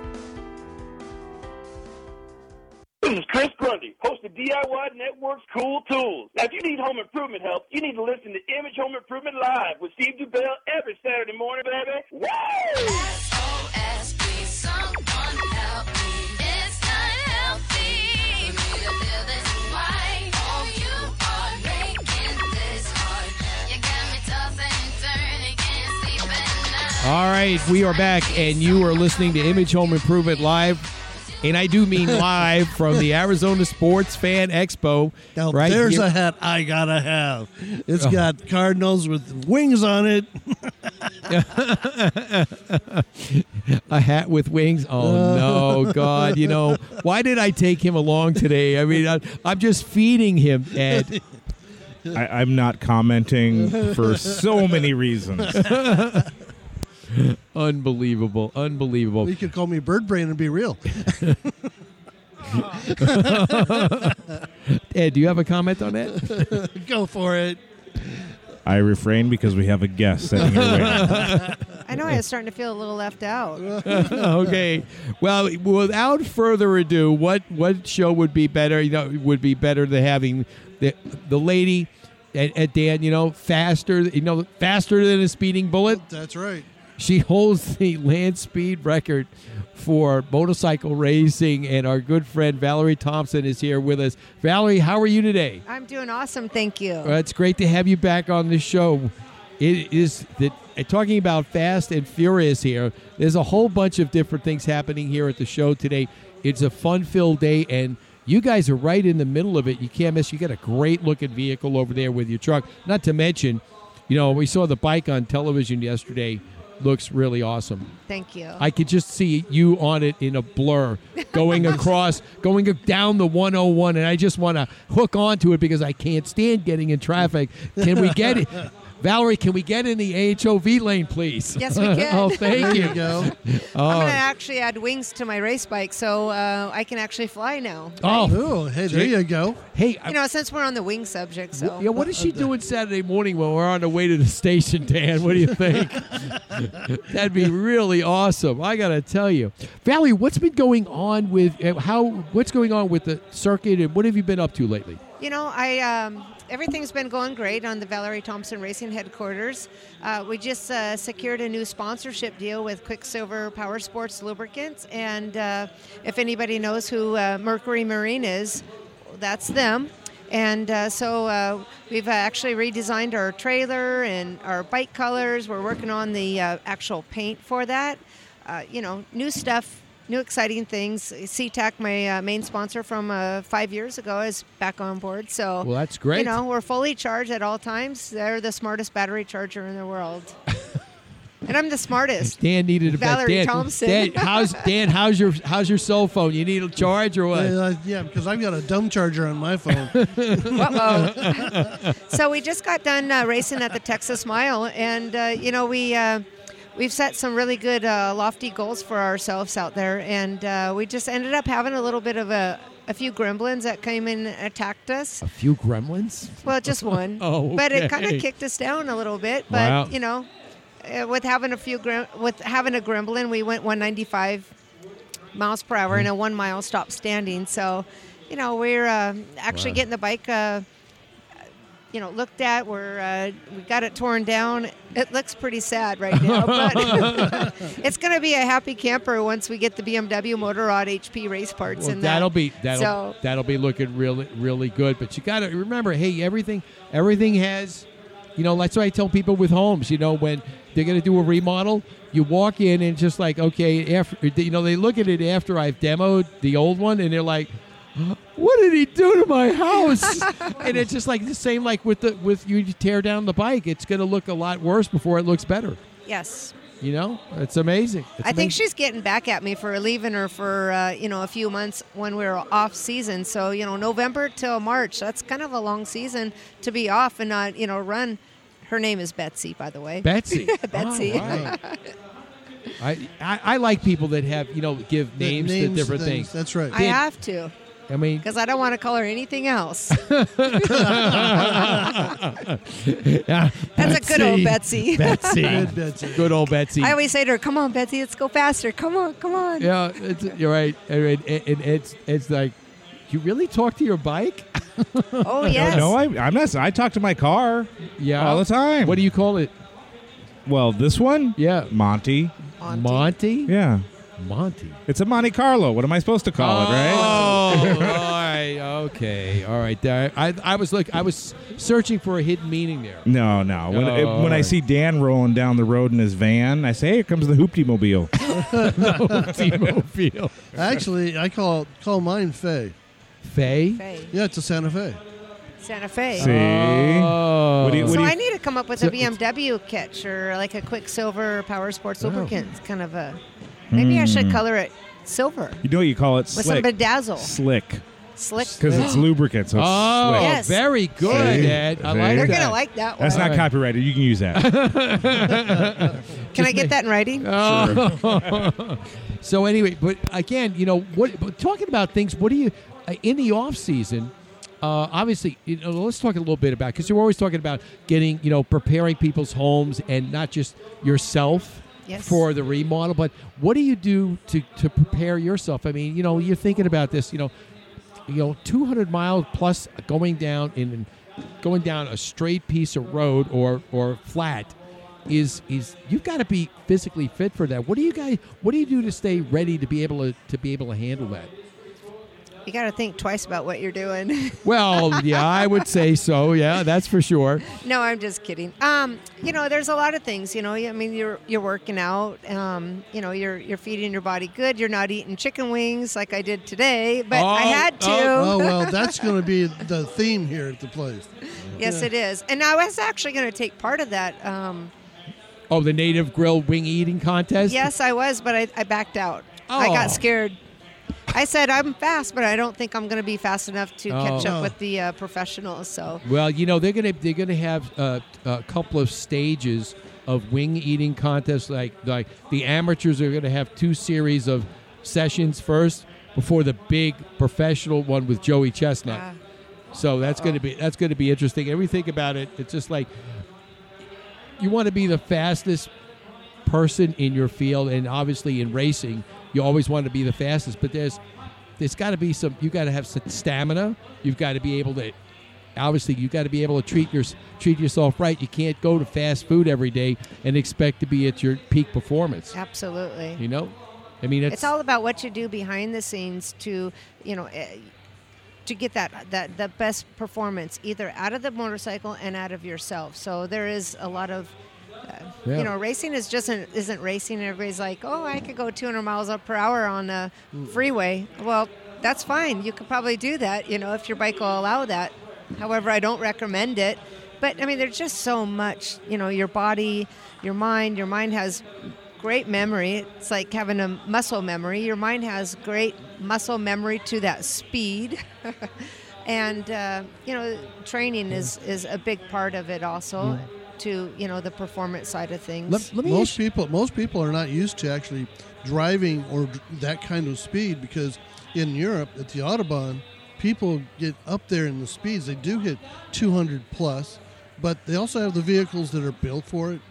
This is Chris Grundy, host of DIY Network's Cool Tools. Now, if you need home improvement help, you need to listen to Image Home Improvement Live with Steve Dubell every Saturday morning, baby. Woo! SOS, please someone help me. It's not healthy for me to live this way. Oh, you are making this hard. You got me tossing and turning, can't sleep at night. All right, we are back, and you are listening to Image Home Improvement Live. And I do mean live from the Arizona Sports Fan Expo. Now, right there's here. a hat I gotta have. It's Oh. got cardinals with wings on it. a hat with wings. Oh no, God! You know why did I take him along today? I mean, I, I'm just feeding him, Ed. I, I'm not commenting for so many reasons. Unbelievable, unbelievable. You could call me Bird Brain and be real. Ed, do you have a comment on that? Go for it. I refrain because we have a guest sitting here waiting. I know I was starting to feel a little left out. okay. Well, without further ado, what what show would be better? You know, would be better than having the the lady at, at Dan. You know, faster. You know, faster than a speeding bullet. That's right. She holds the land speed record for motorcycle racing, and our good friend Valerie Thompson is here with us. Valerie, how are you today? I'm doing awesome, thank you. Well, it's great to have you back on the show. It is that uh, talking about fast and furious here. There's a whole bunch of different things happening here at the show today. It's a fun-filled day, and you guys are right in the middle of it. You can't miss. You got a great-looking vehicle over there with your truck. Not to mention, you know, we saw the bike on television yesterday. Looks really awesome. Thank you. I could just see you on it in a blur, going across, going down the 101, and I just want to hook onto it because I can't stand getting in traffic. Can we get it? Valerie, can we get in the AHOV lane, please? Yes, we can. oh, thank There you. you go. Oh, I'm going to actually add wings to my race bike, so uh, I can actually fly now. oh. Hey, there you go. Hey, You know, since we're on the wing subject, so. Yeah, what is she doing Saturday morning when we're on the way to the station, Dan? What do you think? That'd be really awesome. I gotta tell you, Valerie, what's been going on with uh, how? What's going on with the circuit, and what have you been up to lately? You know, I um, everything's been going great on the Valerie Thompson Racing headquarters. Uh, we just uh, secured a new sponsorship deal with Quicksilver Power Sports Lubricants, and uh, if anybody knows who uh, Mercury Marine is, that's them. And uh, so uh, we've actually redesigned our trailer and our bike colors. We're working on the actual paint for that. You know, new stuff, new exciting things. CTEK, my uh, main sponsor from uh, five years ago, is back on board. So, Well, that's great. You know, we're fully charged at all times. They're the smartest battery charger in the world. and I'm the smartest. Dan needed a Valerie Dan, Thompson. Dan, how's Dan? How's your how's your cell phone? You need a charge or what? Uh, yeah, because I've got a dumb charger on my phone. Uh-oh. so we just got done uh, racing at the Texas Mile, and uh, you know we uh, we've set some really good uh, lofty goals for ourselves out there, and uh, we just ended up having a little bit of a a few gremlins that came and attacked us. A few gremlins. Well, just one. Oh, But it kind of kicked us down a little bit. But Wow. you know, uh, with having a few grem- with having a gremlin, we went 195 miles per hour in a one mile stop standing. So, you know, we're uh, actually Wow. getting the bike. You know, looked at. We're uh, we got it torn down. It looks pretty sad right now, but it's going to be a happy camper once we get the BMW Motorrad HP race parts Well, in that. that'll be that'll So- that'll be looking really really good. But you got to remember, hey, everything everything has, you know, that's why I tell people with homes, you know, when they're going to do a remodel, you walk in and just like, okay, after you know, they look at it after I've demoed the old one, and they're like. What did he do to my house? and it's just like the same, like with the with you tear down the bike, it's going to look a lot worse before it looks better. Yes. You know, it's amazing. It's I think she's getting back at me for leaving her for uh, you know a few months when we were off season. So you know November till March. That's kind of a long season to be off and not you know run. Her name is Betsy, by the way. Betsy. Betsy. All right. I, I I like people that have you know give names, names to different things. things. That's right. I have to I mean, because I don't want to call her anything else. yeah, That's a good old Betsy. Betsy. Good Betsy. Good old Betsy. I always say to her, "Come on, Betsy, let's go faster. Come on, come on." yeah, it's, you're right. And, and- and it's it's like, you really talk to your bike? Oh yes. No, I, I'm not. I talk to my car Yeah, all the time. What do you call it? Well, this one, Yeah, Monty. Monty. Monty. Yeah, Monty. it's a Monte Carlo. What am I supposed to call it, right? Oh, all right, okay, all right. There, I, I was look, I was searching for a hidden meaning there. No, no. When, Oh, it- all when I right. see Dan rolling down the road in his van, I say, "Hey, here comes the Hoopty Mobile." T-Mobile. Actually, I call call mine Faye. Faye. Faye. Yeah, it's a Santa Fe. Santa Fe. See? Oh. What do you- what So do you- I need to come up with So a it's- BMW kit or like a Quicksilver Power Sports Oh. lubricant. It's kind of a. Maybe I should color it silver You know what you call it? with some Slick. bedazzle. Slick. Slick. Because it's lubricant, so it's Oh, slick. Yes. very good, See? Ed. I See? like They're that. gonna like that one. That's not Alright. copyrighted. You can use that. Can I get that in writing? Oh. so anyway, but again, you know what? But talking about things, what do you uh, in the off season? Uh, obviously, you know, let's talk a little bit about because you're always talking about getting, you know, preparing people's homes and not just yourself Yes. for the remodel. But what do you do to to prepare yourself? I mean, you know, you're thinking about this, you know, you know, 200 miles plus going down in going down a straight piece of road or or flat is is you've got to be physically fit for that. What do you guys what do you do to stay ready to be able to to be able to handle that? You got to think twice about what you're doing. Well, yeah, I would say so. Yeah, that's for sure. no, I'm just kidding. Um, you know, there's a lot of things. You know, I mean, you're you're working out. Um, you know, you're you're feeding your body good. You're not eating chicken wings like I did today, but I Oh, had to. Oh well, that's going to be the theme here at the place. yes, it is. And I was actually going to take part of that. Um, Oh, the native grill wing eating contest. yes, I was, but I, I backed out. I Oh. got scared. I said I'm fast, but I don't think I'm going to be fast enough to catch Oh. up with the uh, professionals. So Well, you know they're gonna they're gonna have uh, a couple of stages of wing eating contests. Like like the amateurs are gonna have two series of sessions first before the big professional one with Joey Chestnut. Ah. So that's gonna be that's gonna be interesting. Every think about it, it's just like you want to be the fastest person in your field, and obviously in racing, you always want to be the fastest. But there's there's got to be some. You got to have some stamina. You've got to be able to. Obviously, you've got to be able to treat your treat yourself right. You can't go to fast food every day and expect to be at your peak performance. absolutely. You know, I mean, it's, it's all about what you do behind the scenes to you know eh, to get that that the best performance either out of the motorcycle and out of yourself so there is a lot of Yeah. you know racing is just isn't, isn't racing everybody's like oh i could go 200 miles up per hour on a freeway well that's fine you could probably do that you know if your bike will allow that however i don't recommend it but i mean there's just so much you know your body your mind your mind has great memory. It's like having a muscle memory. Your mind has great muscle memory to that speed. and, uh, you know, training is, is a big part of it also to, you know, the performance side of things. most people most people are not used to actually driving or dr- that kind of speed because in Europe at the autobahn people get up there in the speeds they do hit 200 plus but they also have the vehicles that are built for it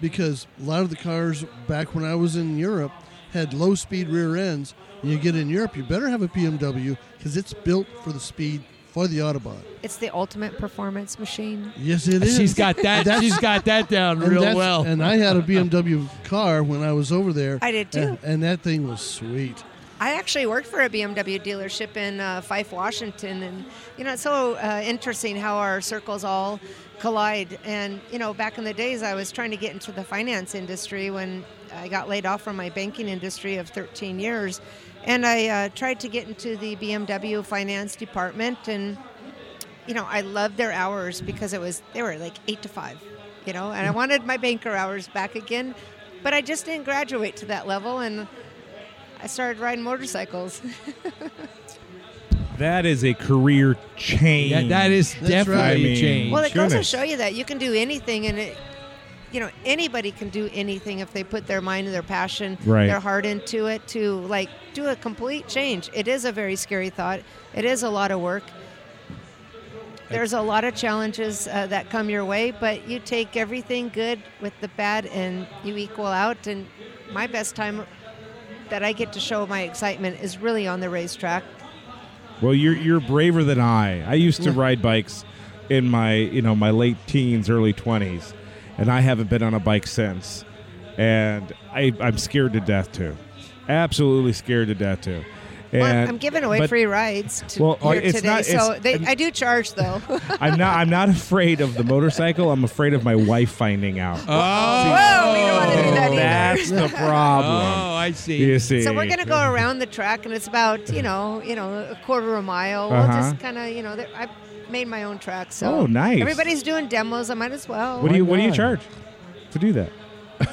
because a lot of the cars back when I was in Europe had low speed rear ends and you get in Europe you better have a BMW because it's built for the speed for the autobahn It's the ultimate performance machine. Yes, it is. She's got that. That's- she's got that down and real well. And I had a BMW car when I was over there. I did too. And, and that thing was sweet. I actually worked for a BMW dealership in uh, Fife, Washington, and you know it's so uh, interesting how our circles all collide. And you know, back in the days, I was trying to get into the finance industry when I got laid off from my banking industry of 13 years, and I uh, tried to get into the BMW finance department, and you know, I loved their hours because it was they were like eight to five, you know, and I wanted my banker hours back again, but I just didn't graduate to that level, and I started riding motorcycles. That is a career change. Yeah, that is That's definitely right. I a mean, change. well, it goes to goodness. show you that you can do anything, and it, you know, anybody can do anything if they put their mind and their passion, Right. their heart into it to like do a complete change. It is a very scary thought. It is a lot of work. There's a lot of challenges uh, that come your way, but you take everything good with the bad and you equal out. And my best time that I get to show my excitement is really on the racetrack. Well, you're you're braver than I. I used to ride bikes in my you know my late teens, early twenties, and I haven't been on a bike since. And I, I'm scared to death too, absolutely scared to death too. And, well, I'm giving away but free rides to Well, here it's today, not- so they, I do charge though. I'm not. I'm not afraid of the motorcycle. I'm afraid of my wife finding out. oh, Whoa, we don't want to do that either. That's the problem. Oh, I see. You see. So we're gonna go around the track, and it's about you know you know a quarter of a mile. We'll Uh-huh. just kind of you know I made my own track, so Oh, nice. Everybody's doing demos. I might as well. What do you What do you not? charge to do that?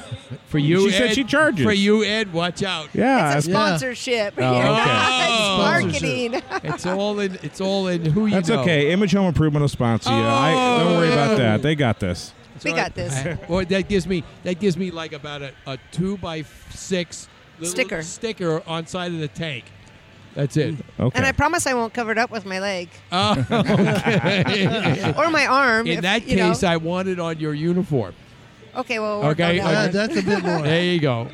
For you, She said Ed, she charges. For you, Ed, watch out. Yeah, It's a that's- sponsorship. Oh, here. okay. it's oh. marketing. It's all in. It's all in. Who you That's know. okay. Image Home Improvement will sponsor you. I, don't worry about oh. that. They got this. we got this. I- well, that gives me that gives me like about a, a two by f- six little Sticker. sticker on side of the tank. That's it. Okay. And I promise I won't cover it up with my leg Oh, okay. or my arm. In if, that you know. case, I want it on your uniform. okay, well, we'll work Okay, on that. Yeah, that's a bit more. There you go.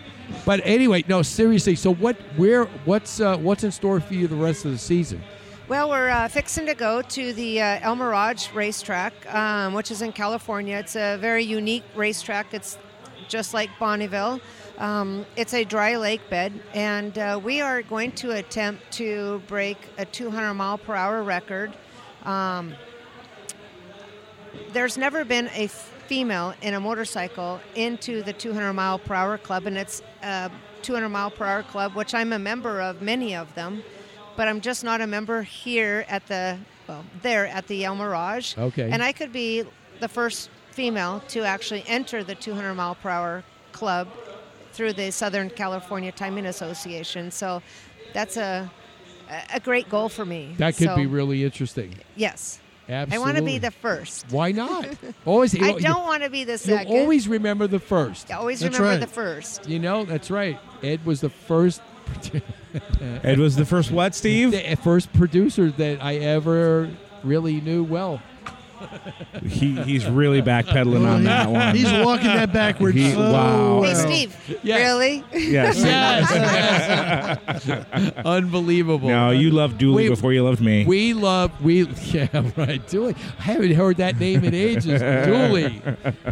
But anyway, no, seriously. So what? Where? What's uh, what's in store for you the rest of the season? Well, we're uh, fixing to go to the uh, El Mirage racetrack, um, which is in California. It's a very unique racetrack. It's just like Bonneville. Um, it's a dry lake bed, and uh, we are going to attempt to break a 200 mile per hour record. Um, there's never been a female in a motorcycle into the 200 mile per hour club, and it's a 200 mile per hour club, which I'm a member of many of them, but I'm just not a member here at the well there at the El Mirage. Okay. And I could be the first female to actually enter the 200 mile per hour club through the Southern California Timing Association. So that's a a, a great goal for me. That could So, be really interesting. Yes. Absolutely. I want to be the first. Why not? Always. I don't want to be the You second. always remember the first. Always That's remember right. the first. You know, that's right. Ed was the first. Ed was the first what, Steve? The eh, first producer that I ever really knew well. He he's really backpedaling on that one. He's walking that backwards. He- so wow. Hey. Steve. Yes. Really? Yes. Yes. Unbelievable. No, you loved Dooley We- before you loved me. We love we yeah right Dooley. I haven't heard that name in ages. Dooley,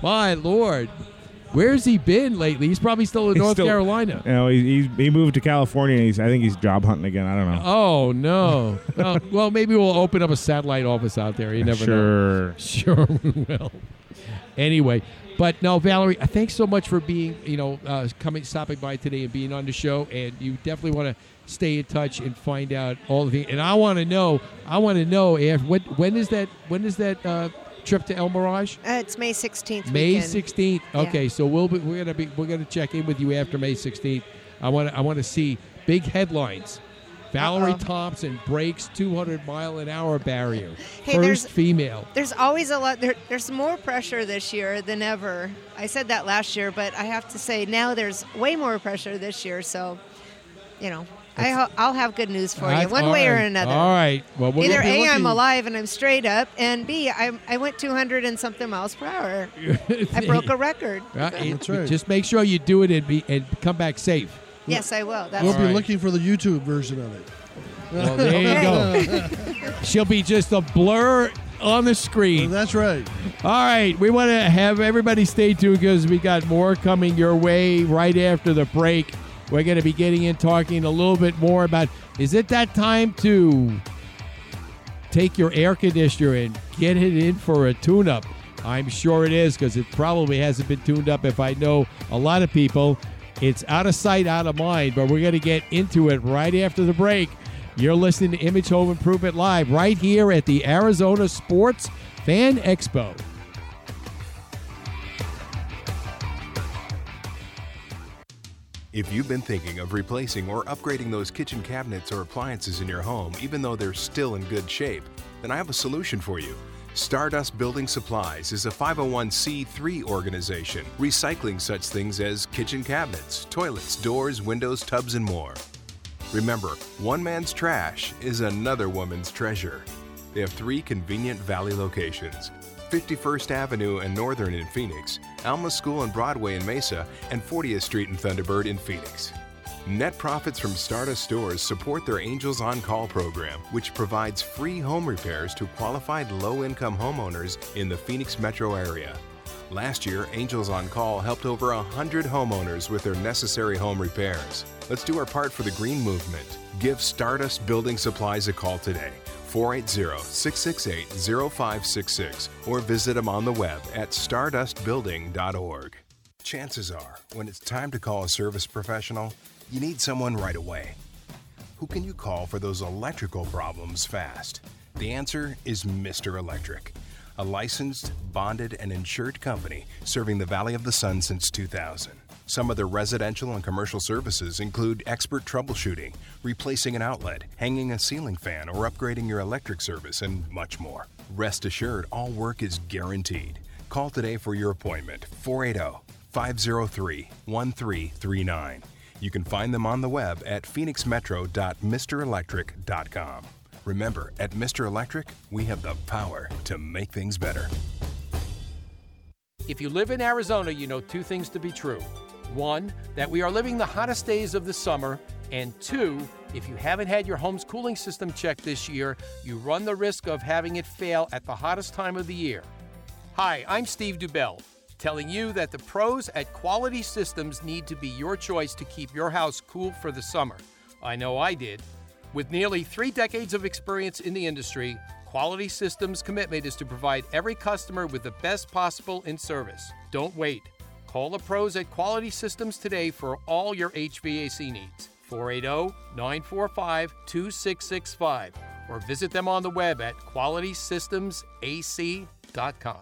my lord, where's he been lately? He's probably still in He's North still- Carolina. You know, he, he, he moved to California. And he's I think he's job hunting again. I don't know. Oh no. Oh, well, maybe we'll open up a satellite office out there. You never know. sure. Sure we will. Anyway, but no, Valerie, uh, thanks so much for being, you know, uh, coming, stopping by today and being on the show. And you definitely want to stay in touch and find out all the things. And I want to know, I want to know if when, when is that, when is that uh, trip to El Mirage? Uh, it's May 16th. May weekend. sixteenth. Yeah. Okay, so we'll be, we're gonna be we're gonna check in with you after May sixteenth. I want to I want to see big headlines. Valerie Uh-oh. Thompson breaks 200 mile an hour barrier. Hey, First there's- female. There's always a lot. There, there's more pressure this year than ever. I said that last year, but I have to say now there's way more pressure this year. So, you know, I ho- I'll have good news for you, That's- one all way or right. another. All right. Well, we'll Either be A, I'm looking- alive and I'm straight up, and B, I, I went 200 and something miles per hour. I broke a record. Uh, it- That's right. Just make sure you do it and be and come back safe. Yes, I will. That's We'll be right. looking for the YouTube version of it. Well, there you go. She'll be just a blur on the screen. That's right. All right, we want to have everybody stay tuned because we got more coming your way right after the break. We're going to be getting in talking a little bit more about is it that time to take your air conditioner and get it in for a tune up? I'm sure it is because it probably hasn't been tuned up. If I know a lot of people, it's out of sight, out of mind. But we're going to get into it right after the break. You're listening to Image Home Improvement Live right here at the Arizona Sports Fan Expo. If you've been thinking of replacing or upgrading those kitchen cabinets or appliances in your home, even though they're still in good shape, then I have a solution for you. Stardust Building Supplies is a 501c3 organization recycling such things as kitchen cabinets, toilets, doors, windows, tubs, and more. Remember, one man's trash is another woman's treasure. They have three convenient valley locations 51st Avenue and Northern in Phoenix, Alma School and Broadway in Mesa, and 40th Street and Thunderbird in Phoenix. Net profits from Stardust stores support their Angels on Call program, which provides free home repairs to qualified low income homeowners in the Phoenix metro area. Last year, Angels on Call helped over 100 homeowners with their necessary home repairs. Let's do our part for the green movement. Give Stardust Building Supplies a call today. 480-668-0566 or visit them on the web at stardustbuilding.org. Chances are, when it's time to call a service professional, you need someone right away. Who can you call for those electrical problems fast? The answer is Mr. Electric, a licensed, bonded, and insured company serving the Valley of the Sun since 2000. Some of their residential and commercial services include expert troubleshooting, replacing an outlet, hanging a ceiling fan, or upgrading your electric service, and much more. Rest assured, all work is guaranteed. Call today for your appointment 480 503 1339. You can find them on the web at phoenixmetro.mrelectric.com. Remember, at Mr. Electric, we have the power to make things better. If you live in Arizona, you know two things to be true. One, that we are living the hottest days of the summer. And two, if you haven't had your home's cooling system checked this year, you run the risk of having it fail at the hottest time of the year. Hi, I'm Steve Dubell, telling you that the pros at Quality Systems need to be your choice to keep your house cool for the summer. I know I did. With nearly three decades of experience in the industry, Quality Systems' commitment is to provide every customer with the best possible in service. Don't wait. Call the pros at Quality Systems today for all your HVAC needs. 480 945 2665 or visit them on the web at qualitysystemsac.com.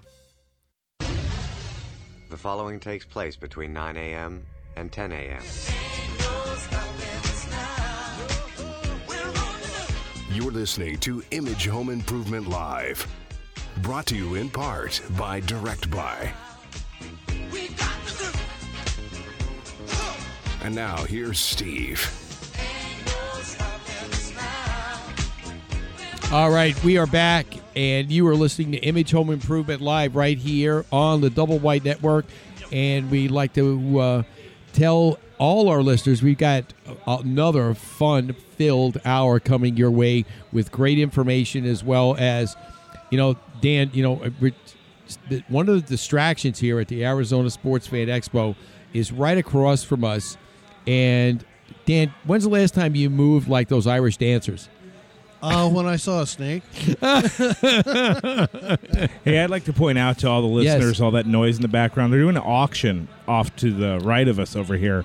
The following takes place between 9 a.m. and 10 a.m. You're listening to Image Home Improvement Live. Brought to you in part by Direct Buy. And now here's Steve. All right, we are back, and you are listening to Image Home Improvement Live right here on the Double Wide Network. And we'd like to uh, tell all our listeners we've got another fun filled hour coming your way with great information as well as, you know, Dan, you know, one of the distractions here at the Arizona Sports Fan Expo is right across from us. And Dan, when's the last time you moved like those Irish dancers? Uh, when I saw a snake. Hey, I'd like to point out to all the Yes. listeners, all that noise in the background. They're doing an auction off to the right of us over here.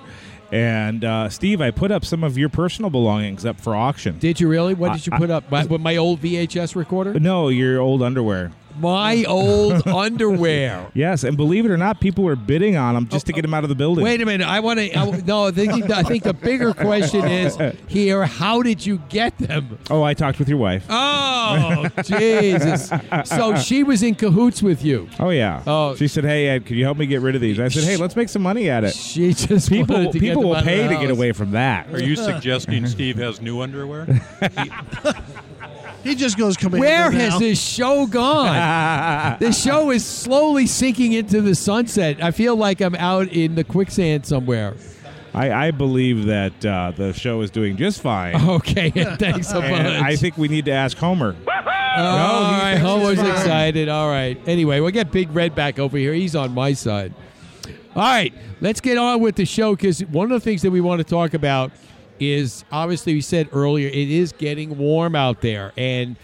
And uh, Steve, I put up some of your personal belongings up for auction. Did you really? What did you I- put up? My, my old VHS recorder? No, your old underwear. My old underwear. Yes, and believe it or not, people were bidding on them just to oh, get them out of the building. Wait a minute. I want to. No, I think, I think the bigger question is here: How did you get them? Oh, I talked with your wife. Oh, Jesus! So she was in cahoots with you. Oh yeah. Oh. she said, "Hey Ed, can you help me get rid of these?" I said, "Hey, let's make some money at it." She just people wanted to get people them will out pay to get away from that. Are you suggesting Steve has new underwear? He just goes commando Where now. has this show gone? this show is slowly sinking into the sunset. I feel like I'm out in the quicksand somewhere. I, I believe that uh, the show is doing just fine. Okay, thanks a And bunch. I think we need to ask Homer. Oh, all he right, thinks Homer's fine. excited. All right. Anyway, we'll get Big Red back over here. He's on my side. All right, let's get on with the show because one of the things that we want to talk about is obviously we said earlier it is getting warm out there, and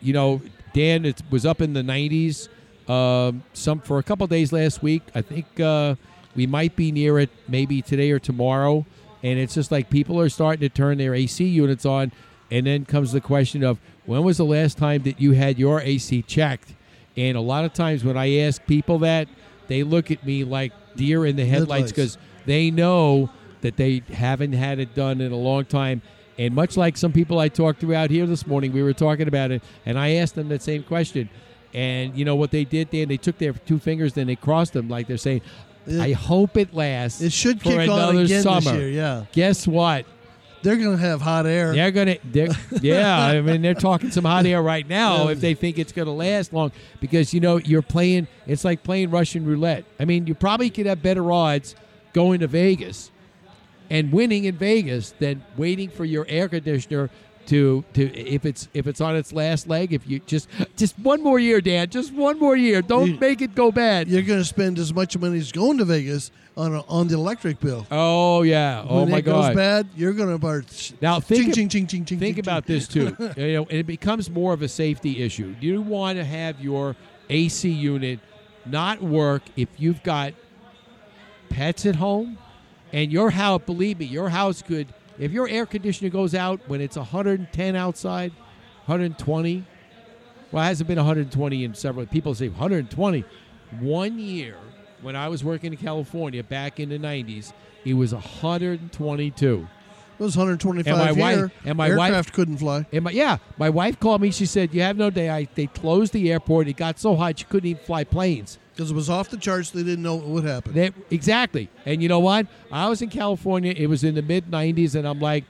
you know Dan it was up in the 90s um, some for a couple days last week. I think uh, we might be near it maybe today or tomorrow, and it's just like people are starting to turn their AC units on, and then comes the question of when was the last time that you had your AC checked? And a lot of times when I ask people that, they look at me like deer in the headlights Headlights. because they know that they haven't had it done in a long time. And much like some people I talked to out here this morning, we were talking about it, and I asked them that same question. And you know what they did, Dan? They took their two fingers, then they crossed them, like they're saying, "I hope it lasts." It should for kick on another again summer. this year. Yeah, Guess what? they're going to have hot air. They're gonna, yeah. I mean, they're talking some hot air right now if they think it's gonna last long because you know you're playing. It's like playing Russian roulette. I mean, you probably could have better odds going to Vegas and winning in Vegas than waiting for your air conditioner to to if it's if it's on its last leg. If you just just one more year, Dan, just one more year. Don't You- make it go bad. You're going to spend as much money as going to Vegas on a, on the electric bill. Oh yeah. Oh when my it God. goes bad, you're going to start. Now think ching, ching, ching, ching, think ching, about ching. this too. you know, and it becomes more of a safety issue. You want to have your AC unit not work if you've got pets at home, and your house. Believe me, your house could. If your air conditioner goes out when it's 110 outside, 120. Well, it hasn't been 120 in several. People say 120. One year when I was working in California back in the 90s, it was 122. It was 125 And my here. wife- and my wife- aircraft couldn't fly. And my, yeah, my wife called me. She said, "You have no day." I, they closed the airport. It got so hot she couldn't even fly planes. Because it was off the charts, they didn't know what would happen. They, exactly. And you know what? I was in California. It was in the mid '90s, and I'm like,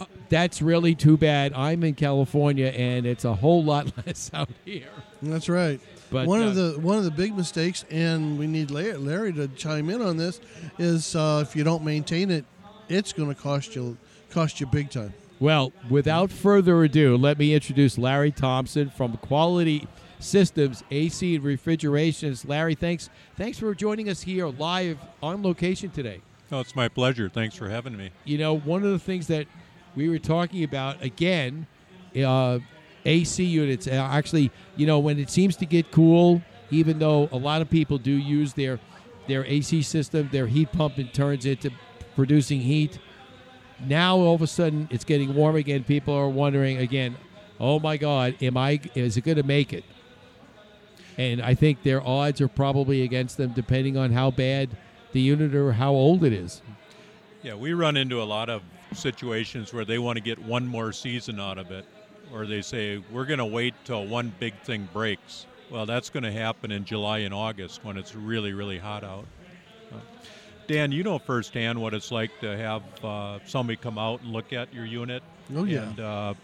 "Uh, "That's really too bad." I'm in California, and it's a whole lot less out here. That's right. But, one uh, of the one of the big mistakes, and we need Larry, Larry to chime in on this, is uh, if you don't maintain it, it's going to cost you cost you big time. Well, without further ado, let me introduce Larry Thompson from Quality Systems AC and Refrigerations. Larry, thanks thanks for joining us here live on location today. Oh, it's my pleasure. Thanks for having me. You know, one of the things that we were talking about again, uh, AC units. Uh, actually, you know, when it seems to get cool, even though a lot of people do use their their AC system, their heat pump, and turns into producing heat. Now all of a sudden it's getting warm again. People are wondering again, oh my God, am I? Is it going to make it? And I think their odds are probably against them, depending on how bad the unit or how old it is. Yeah, we run into a lot of situations where they want to get one more season out of it, or they say we're going to wait till one big thing breaks. Well, that's going to happen in July and August when it's really, really hot out. Uh, Dan, you know firsthand what it's like to have uh, somebody come out and look at your unit Oh, yeah. and uh,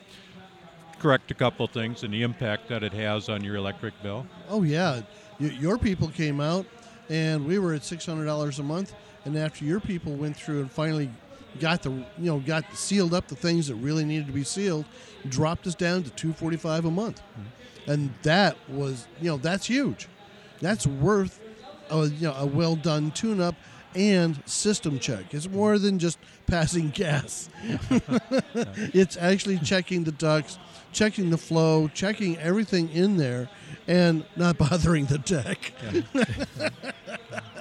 correct a couple things and the impact that it has on your electric bill. Oh yeah, y- your people came out, and we were at six hundred dollars a month. And after your people went through and finally got the you know got sealed up the things that really needed to be sealed, dropped us down to two forty five a month, mm-hmm. and that was you know that's huge. That's worth a you know a well done tune up and system check. It's more than just passing gas. it's actually checking the ducts, checking the flow, checking everything in there, and not bothering the deck.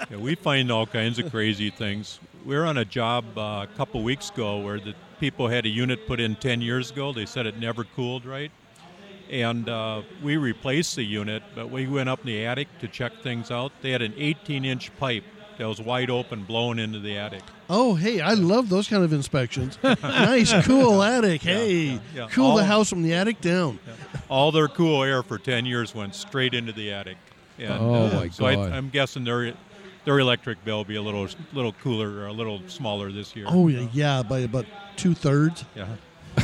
Yeah, we find all kinds of crazy things. We were on a job uh, a couple weeks ago where the people had a unit put in 10 years ago. They said it never cooled right. And uh, we replaced the unit, but we went up in the attic to check things out. They had an 18 inch pipe that was wide open blown into the attic. Oh, hey, I love those kind of inspections. nice, cool attic. Hey, yeah. cool the house from the attic down. All their cool air for 10 years went straight into the attic. And, Oh, uh, my so I, God. I'm guessing their their electric bill will be a little little cooler or a little smaller this year. Oh yeah, yeah, by about two thirds. Yeah. yeah.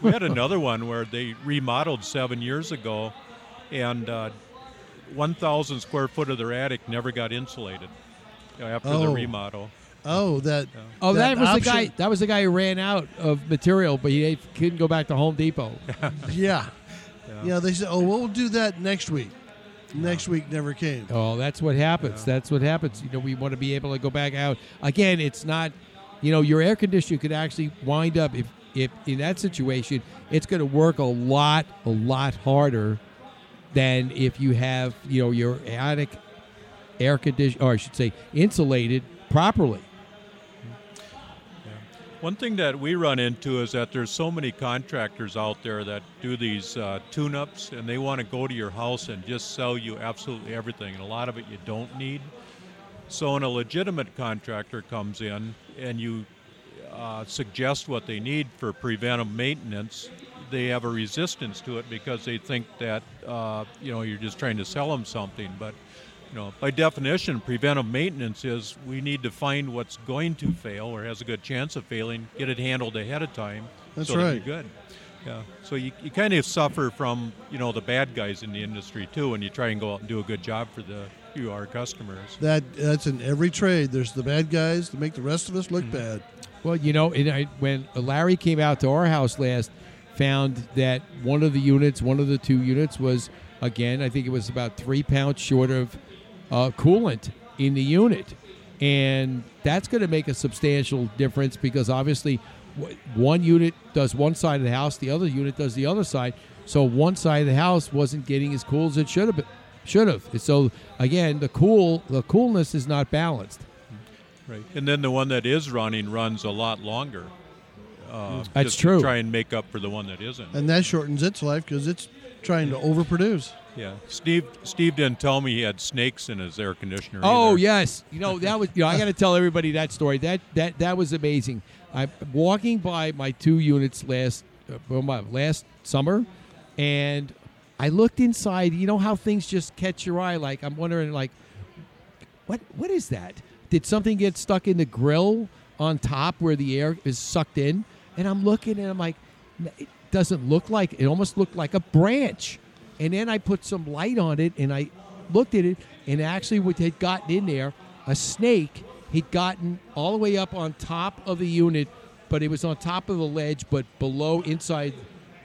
We had another one where they remodeled seven years ago, and uh, 1,000 square foot of their attic never got insulated you know, after the Oh. remodel. Oh, that. Oh, that, was option- the guy. That was the guy who ran out of material, but he couldn't go back to Home Depot. Yeah. yeah, They said, "Oh, we'll do that next week." Next week never came. Oh, that's what happens. That's what happens. You know, we want to be able to go back out again. It's not, you know, your air conditioner could actually wind up if, if in that situation, it's going to work a lot, a lot harder than if you have, you know, your attic air condition, or I should say, insulated properly. One thing that we run into is that there's so many contractors out there that do these uh, tune-ups, and they want to go to your house and just sell you absolutely everything, and a lot of it you don't need. So when a legitimate contractor comes in and you uh, suggest what they need for preventive maintenance, they have a resistance to it because they think that uh, you know you're just trying to sell them something. But you know, by definition, preventive maintenance is we need to find what's going to fail or has a good chance of failing, get it handled ahead of time. That's so right. you're good. Yeah. So you, you kind of suffer from you know the bad guys in the industry too, when you try and go out and do a good job for the you our customers. That that's in every trade. There's the bad guys that make the rest of us look mm-hmm. bad. Well, you know, and I, when Larry came out to our house last, found that one of the units, one of the two units, was again, I think it was about three pounds short of uh, coolant in the unit, and that's going to make a substantial difference because obviously, w- one unit does one side of the house, the other unit does the other side. So one side of the house wasn't getting as cool as it should have been. Should have. So again, the cool, the coolness is not balanced. Right. And then the one that is running runs a lot longer. Uh, That's just true. To try and make up for the one that isn't. And that shortens its life because it's trying to overproduce. Yeah. Steve Steve didn't tell me he had snakes in his air conditioner. Oh either. yes, you know that was. You know, I got to tell everybody that story. That that that was amazing. I'm walking by my two units last uh, last summer, and I looked inside. You know how things just catch your eye. Like I'm wondering, like, what what is that? Did something get stuck in the grill on top where the air is sucked in? And I'm looking, and I'm like, it doesn't look like. It almost looked like a branch. And then I put some light on it, and I looked at it, and actually, what had gotten in there, a snake had gotten all the way up on top of the unit, but it was on top of the ledge, but below inside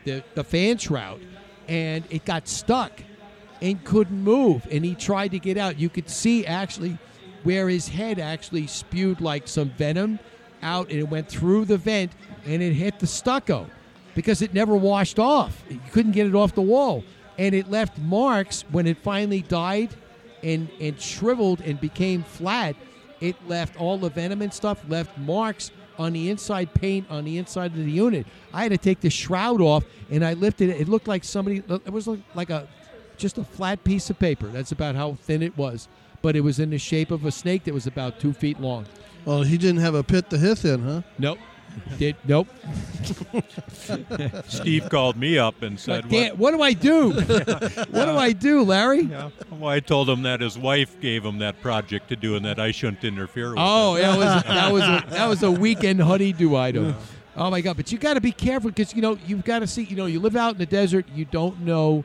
the, the fan shroud, and it got stuck and couldn't move. And he tried to get out. You could see actually where his head actually spewed like some venom out, and it went through the vent and it hit the stucco because it never washed off. You couldn't get it off the wall. And it left marks when it finally died and, and shriveled and became flat. It left all the venom and stuff, left marks on the inside paint on the inside of the unit. I had to take the shroud off and I lifted it. It looked like somebody, it was like a just a flat piece of paper. That's about how thin it was. But it was in the shape of a snake that was about two feet long. Well, he didn't have a pit to hit in, huh? Nope. Did nope. Steve called me up and said, Like, Dan, what do I do? what do I do, Larry? Well, oh, I told him that his wife gave him that project to do and that I shouldn't interfere with Oh, that was that was a, that was a weekend honeydew item. Oh my god! But you got to be careful because you know you've got to see. You know, you live out in the desert. You don't know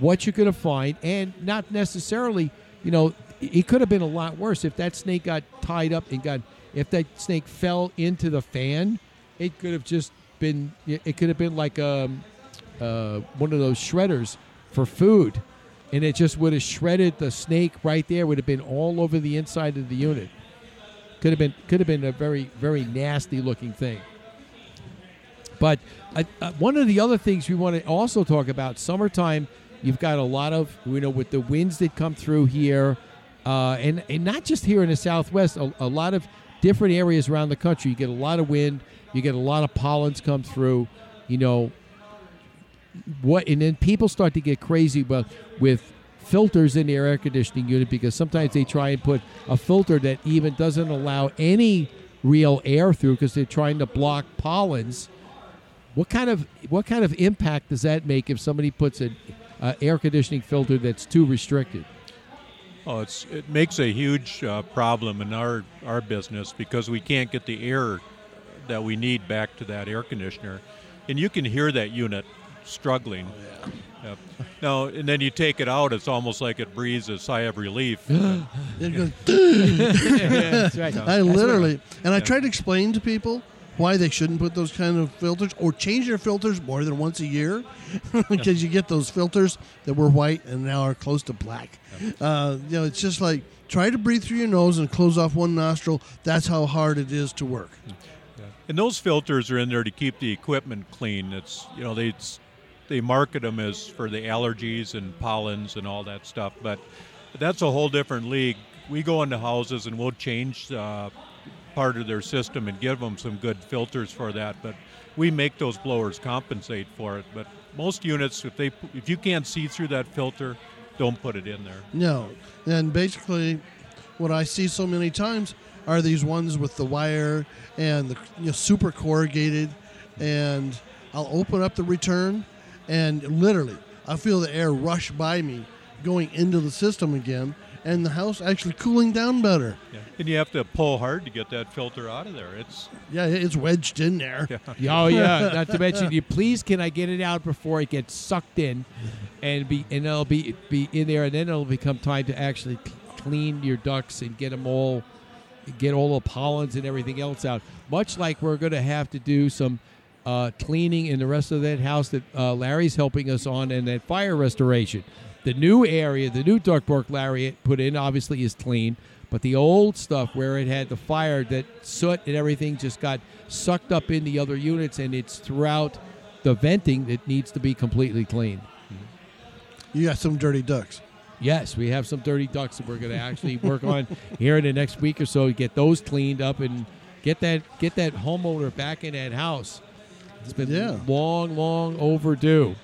what you're going to find, and not necessarily. You know, it could have been a lot worse if that snake got tied up and got. If that snake fell into the fan, it could have just been. It could have been like um, uh, one of those shredders for food, and it just would have shredded the snake right there. Would have been all over the inside of the unit. Could have been could have been a very very nasty looking thing. But uh, uh, one of the other things we want to also talk about summertime. You've got a lot of you know with the winds that come through here, uh, and and not just here in the Southwest. A, a lot of different areas around the country. You get a lot of wind. You get a lot of pollens come through. You know what, and then people start to get crazy with with filters in their air conditioning unit because sometimes they try and put a filter that even doesn't allow any real air through because they're trying to block pollens. What kind of what kind of impact does that make if somebody puts an uh, air conditioning filter that's too restricted? Oh, it's it makes a huge uh, problem in our our business because we can't get the air that we need back to that air conditioner, and you can hear that unit struggling. Yep. Now, and then you take it out; it's almost like it breathes a sigh of relief. It goes, That's right. I That's literally, and I Yeah. try to explain to people why they shouldn't put those kind of filters or change their filters more than once a year because you get those filters that were white and now are close to black. Uh, you know, it's just like try to breathe through your nose and close off one nostril. That's how hard it is to work. And those filters are in there to keep the equipment clean. It's you know they they market them as for the allergies and pollens and all that stuff, but that's a whole different league. We go into houses and we'll change uh, part of their system and give them some good filters for that. But we make those blowers compensate for it. But most units, if they if you can't see through that filter, don't put it in there. No, and basically, what I see so many times are these ones with the wire and the you know, super corrugated, and I'll open up the return, and literally I feel the air rush by me going into the system again, and the house actually cooling down better. Yeah. And you have to pull hard to get that filter out of there. It's Yeah, it's wedged in there. Yeah. Oh yeah, not to mention you. Please, can I get it out before it gets sucked in, and be and it'll be be in there, and then it'll become time to actually clean your ducts and get them all, get all the pollens and everything else out. Much like we're going to have to do some uh, cleaning in the rest of that house that uh, Larry's helping us on, and that fire restoration. The new area, the new ductwork Lariat put in, obviously is clean. But the old stuff where it had the fire, that soot and everything just got sucked up in the other units, and it's throughout the venting that needs to be completely cleaned. You got some dirty ducks. Yes, we have some dirty ducks that we're going to actually work on here in the next week or so. Get those cleaned up and get that get that homeowner back in that house. It's been Yeah. long, long overdue.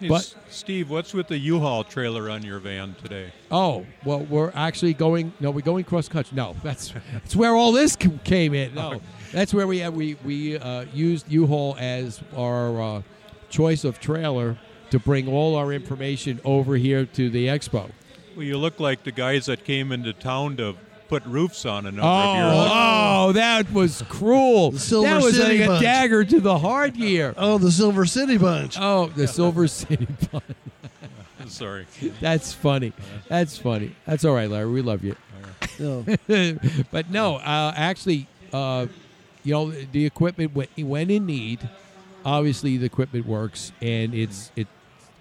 Hey, But Steve, what's with the U-Haul trailer on your van today? Oh well, we're actually going. No, we're going cross country. No, that's that's where all this came in. No, that's where we have we we uh, used U-Haul as our uh, choice of trailer to bring all our information over here to the expo. Well, you look like the guys that came into town to put roofs on a number of years Oh, ago. oh, that was cruel. Silver that was City like a dagger to the heart here. Oh, the Silver City Bunch. Oh, the Silver City Bunch. Sorry. That's funny. That's funny. That's all right, Larry. We love you. No. but no, uh, actually, uh, you know, the equipment when, when in need, obviously the equipment works and it's it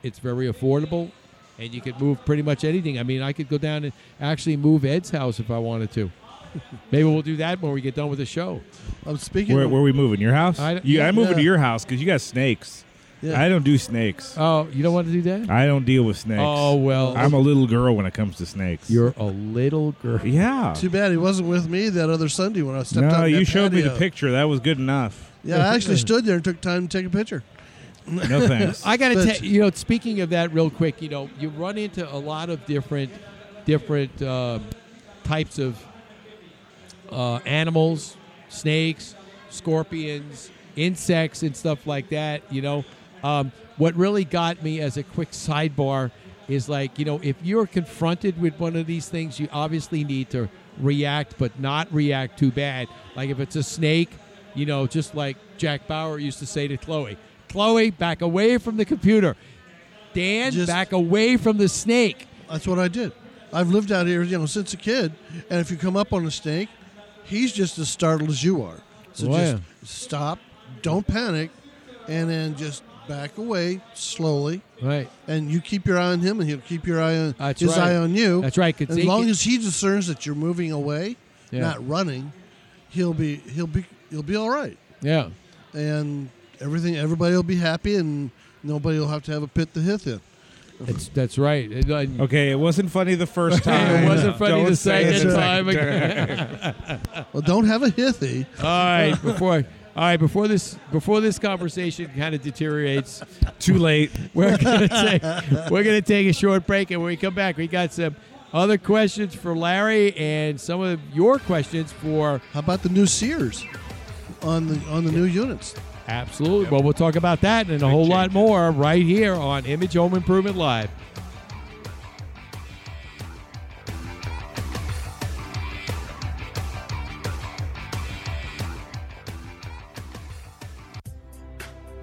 it's very affordable, and you could move pretty much anything. I mean, I could go down and actually move Ed's house if I wanted to. Maybe we'll do that when we get done with the show. I'm speaking. Where, of- where we moving? Your house? I- you, yeah. I'm moving to your house because you got snakes. Yeah. I don't do snakes. Oh, you don't want to do that? I don't deal with snakes. Oh well, I'm a little girl when it comes to snakes. you're a little girl. yeah. Too bad he wasn't with me that other Sunday when I stepped out. No, you that showed me the picture. That was good enough. Yeah, I actually stood there and took time to take a picture. No thanks. I got to But- tell you know, speaking of that, real quick, you know, you run into a lot of different, different uh, types of uh, animals, snakes, scorpions, insects, and stuff like that. You know, um, what really got me as a quick sidebar is like, you know, if you're confronted with one of these things, you obviously need to react, but not react too bad. Like if it's a snake, you know, just like Jack Bauer used to say to Chloe, Chloe, back away from the computer. Dan, Just- back away from the snake. That's what I did. I've lived out here, you know, since a kid. And if you come up on a snake, he's just as startled as you are. So Oh, just yeah. stop, don't panic, and then just back away slowly. Right. And you keep your eye on him, and he'll keep your eye on That's his right. eye on you. That's right. As long can- as he discerns that you're moving away, Yeah. not running, he'll be he'll be he'll be all right. Yeah. And everything, everybody will be happy, and nobody will have to have a pit to hit in. That's that's right. It- I- Okay, it wasn't funny the first time. It wasn't funny Don't the second the time again. well, don't have a hithy. All right, before all right, before this before this conversation kind of deteriorates, Too late. we're gonna take we're gonna take a short break, and when we come back, we got some other questions for Larry and some of your questions for How about the new SEERs on the on the new units? Absolutely. Well, we'll talk about that and a whole lot more right here on Image Home Improvement Live.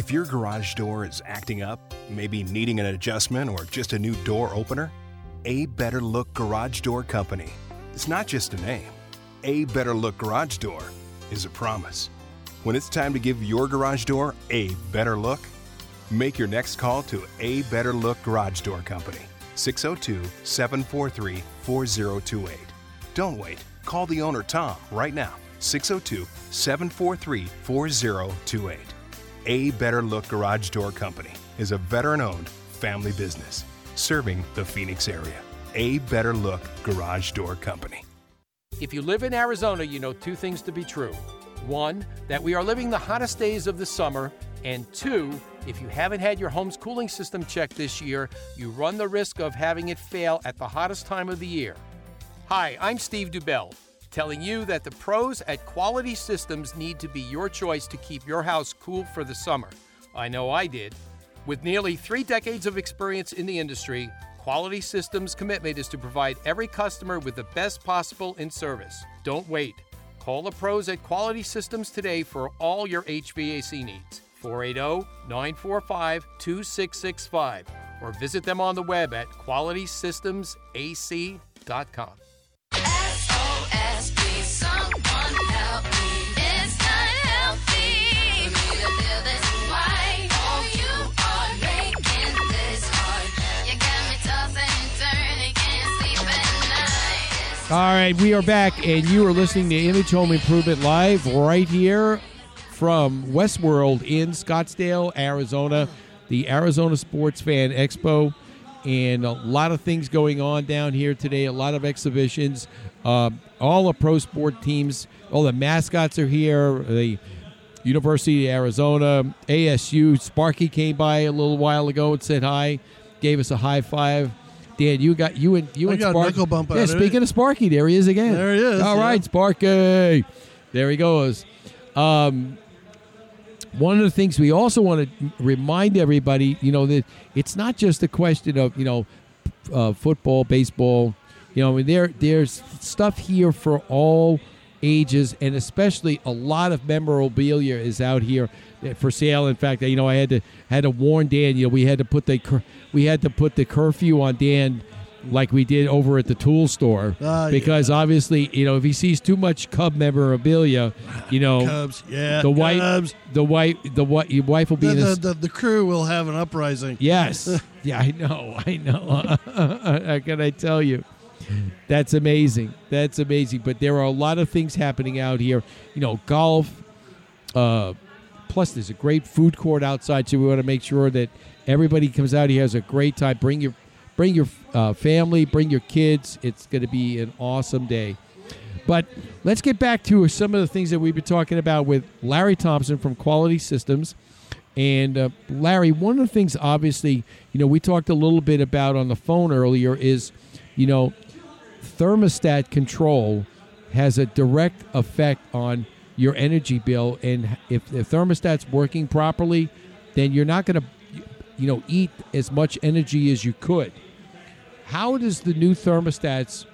If your garage door is acting up, maybe needing an adjustment or just a new door opener, A Better Look Garage Door Company. It's not just a name. A Better Look Garage Door is a promise. When it's time to give your garage door a better look, make your next call to A Better Look Garage Door Company, 602 743 4028. Don't wait. Call the owner, Tom, right now, 602 743 4028. A Better Look Garage Door Company is a veteran owned family business serving the Phoenix area. A Better Look Garage Door Company. If you live in Arizona, you know two things to be true. One, that we are living the hottest days of the summer. And two, if you haven't had your home's cooling system checked this year, you run the risk of having it fail at the hottest time of the year. Hi, I'm Steve Dubell, telling you that the pros at Quality Systems need to be your choice to keep your house cool for the summer. I know I did. With nearly three decades of experience in the industry, Quality Systems' commitment is to provide every customer with the best possible in service. Don't wait. Call the pros at Quality Systems today for all your HVAC needs. 480 945 2665 or visit them on the web at qualitysystemsac.com. All right, we are back, and you are listening to Image Home Improvement Live right here from Westworld in Scottsdale, Arizona, the Arizona Sports Fan Expo, and a lot of things going on down here today. A lot of exhibitions. Uh, all the pro sport teams, all the mascots are here. The University of Arizona, ASU. Sparky came by a little while ago and said hi, gave us a high five. Dan, you got you and you I and Sparky. bump yeah, out of it. speaking of Sparky, there he is again. There he is, All yeah. right, Sparky. There he goes. Um, one of the things we also want to remind everybody, you know, that it's not just a question of you know uh, football, baseball. You know, I mean, there there's stuff here for all ages, and especially a lot of memorabilia is out here for sale. In fact, you know, I had to had to warn Dan. You know, we had to put the we had to put the curfew on Dan. Like we did over at the tool store, Ah, because obviously, you know, if he sees too much Cub memorabilia, you know, Cubs, yeah, the white Cubs. the white the what, your wife will be The, in the, the, the crew will have an uprising. Yes. yeah, I know. I know. How can I tell you? That's amazing. That's amazing. But there are a lot of things happening out here. You know, golf. Uh, plus, there's a great food court outside, so we want to make sure that everybody comes out here has a great time. Bring your, bring your uh, family, bring your kids. It's going to be an awesome day. But let's get back to some of the things that we've been talking about with Larry Thompson from Quality Systems. And uh, Larry, one of the things, obviously, you know, we talked a little bit about on the phone earlier is, you know, thermostat control has a direct effect on your energy bill. And if the thermostat's working properly, then you're not going to, you know, eat as much energy as you could. How does the new thermostats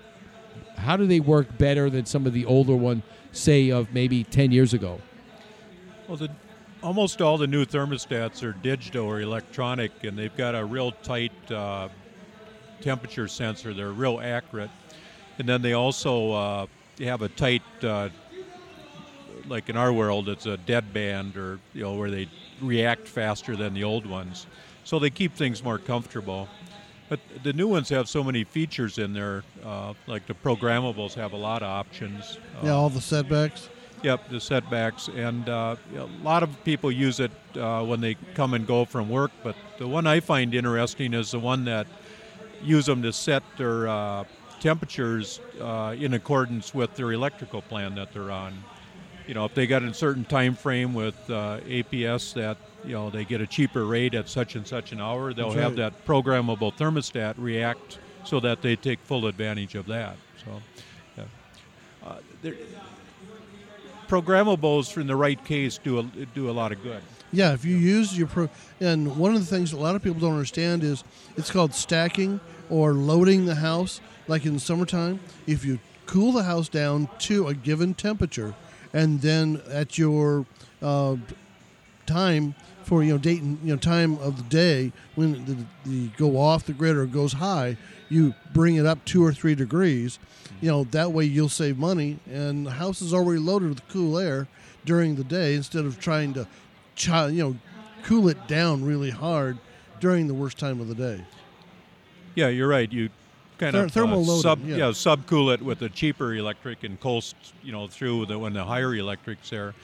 how do they work better than some of the older one, say of maybe ten years ago? Well, the, almost all the new thermostats are digital or electronic, and they've got a real tight uh, temperature sensor. They're real accurate, and then they also uh, have a tight, uh, like in our world, it's a dead band, or you know where they react faster than the old ones. So they keep things more comfortable. But the new ones have so many features in there, uh, like the programmables have a lot of options. Yeah, Uh, all the setbacks. Yep, the setbacks, and uh, a lot of people use it uh, when they come and go from work. But the one I find interesting is the one that use them to set their uh, temperatures uh, in accordance with their electrical plan that they're on. You know, if they got a certain time frame with uh, APS that you know they get a cheaper rate at such and such an hour, they'll That's have right. that programmable thermostat react so that they take full advantage of that. So, yeah. uh, programmables in the right case do a, do a lot of good. Yeah, if you use your pro, and one of the things a lot of people don't understand is it's called stacking or loading the house. Like in summertime, if you cool the house down to a given temperature, and then at your uh, time for you know date and you know time of the day when the, the go off the grid or goes high, you bring it up two or three degrees. You know that way you'll save money, and the house is already loaded with cool air during the day instead of trying to, chi- you know, cool it down really hard during the worst time of the day. Yeah, you're right. You kind Ther- of thermal uh, loading, sub yeah. yeah subcool it with a cheaper electric and coast you know through the when the higher electrics there.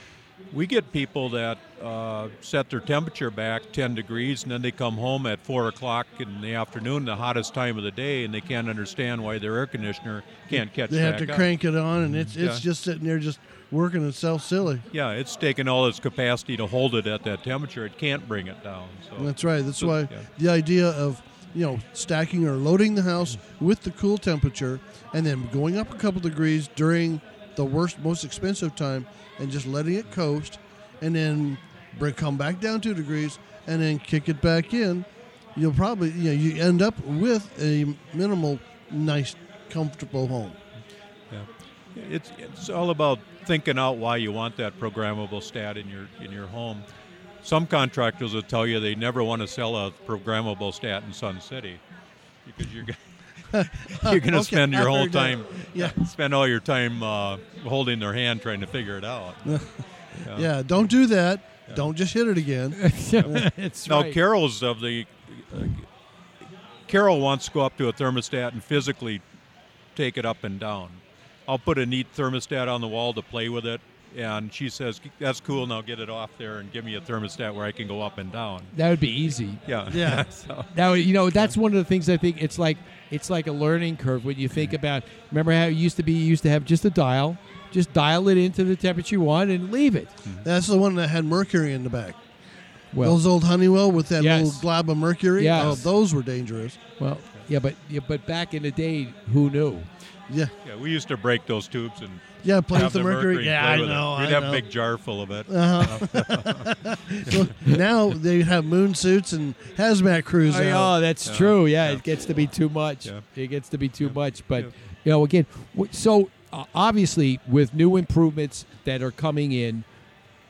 We get people that uh, set their temperature back 10 degrees and then they come home at 4 o'clock in the afternoon, the hottest time of the day, and they can't understand why their air conditioner can't catch up. They have to up. crank it on, and it's it's Yeah. just sitting there just working itself silly. Yeah, it's taking all its capacity to hold it at that temperature. It can't bring it down. So That's right. That's so, why yeah. the idea of you know stacking or loading the house with the cool temperature and then going up a couple degrees during the worst, most expensive time, and just letting it coast, and then bring come back down two degrees, and then kick it back in. You'll probably you know you end up with a minimal, nice, comfortable home. Yeah. It's it's all about thinking out why you want that programmable stat in your in your home. Some contractors will tell you they never want to sell a programmable stat in Sun City because you're you're going to Okay, spend your whole time Yeah. spend all your time uh, holding their hand trying to figure it out. Yeah, don't do that. Don't just hit it again. That's now, right. Carol's of the uh, Carol wants to go up to a thermostat and physically take it up and down. I'll put a neat thermostat on the wall to play with it, and she says, "That's cool. Now get it off there and give me a thermostat where I can go up and down." That would be easy. Yeah, Yeah. so, Now you know that's one of the things I think it's like it's like a learning curve when you think about. Remember how it used to be? You used to have just a dial, just dial it into the temperature you want and leave it. Hmm. That's the one that had mercury in the back. Well, those old Honeywell with that Yes. little glob of mercury. Oh, yes. Oh, those were dangerous. well, yeah, but yeah, but back in the day, who knew? Yeah. yeah, we used to break those tubes and Yeah, play have with the mercury. and Yeah, I with it. know, We'd I have know. a big jar full of it. Uh-huh. Well, now they have moon suits and hazmat crews Oh, out. oh, that's Yeah. true. Yeah, Yeah. it gets to be too much. Yeah. It gets to be too much. But Yeah. you know, again, so uh, obviously with new improvements that are coming in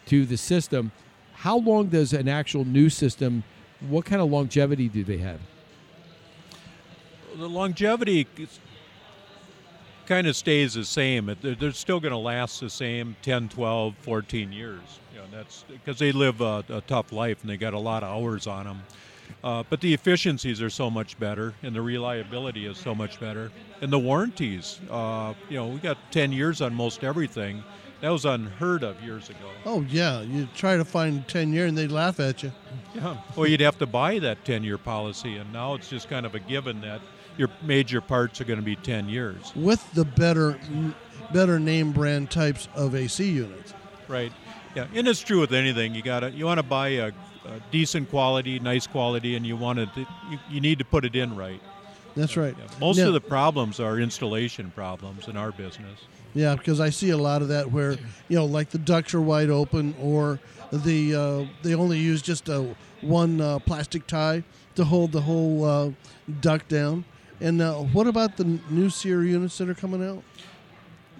to the system, how long does an actual new system? What kind of longevity do they have? the longevity kind of stays the same. They're, they're still going to last the same 10, 12, 14 years. You know, that's because they live a, a tough life and they got a lot of hours on them. Uh, but the efficiencies are so much better, and the reliability is so much better, and the warranties. Uh, you know, we got 10 years on most everything. That was unheard of years ago. Oh yeah, you try to find ten year and they laugh at you. Yeah. Well, you'd have to buy that 10-year policy, and now it's just kind of a given that your major parts are going to be 10 years. With the better, better name brand types of AC units. Right. Yeah, and it's true with anything. You gotta you want to buy a, a decent quality, nice quality, and you want to you, you need to put it in right. That's right. Most Now- of the problems are installation problems in our business. Yeah, because I see a lot of that where you know, like the ducts are wide open, or the uh, they only use just a one uh, plastic tie to hold the whole uh, duct down. And uh, what about the new SEER units that are coming out?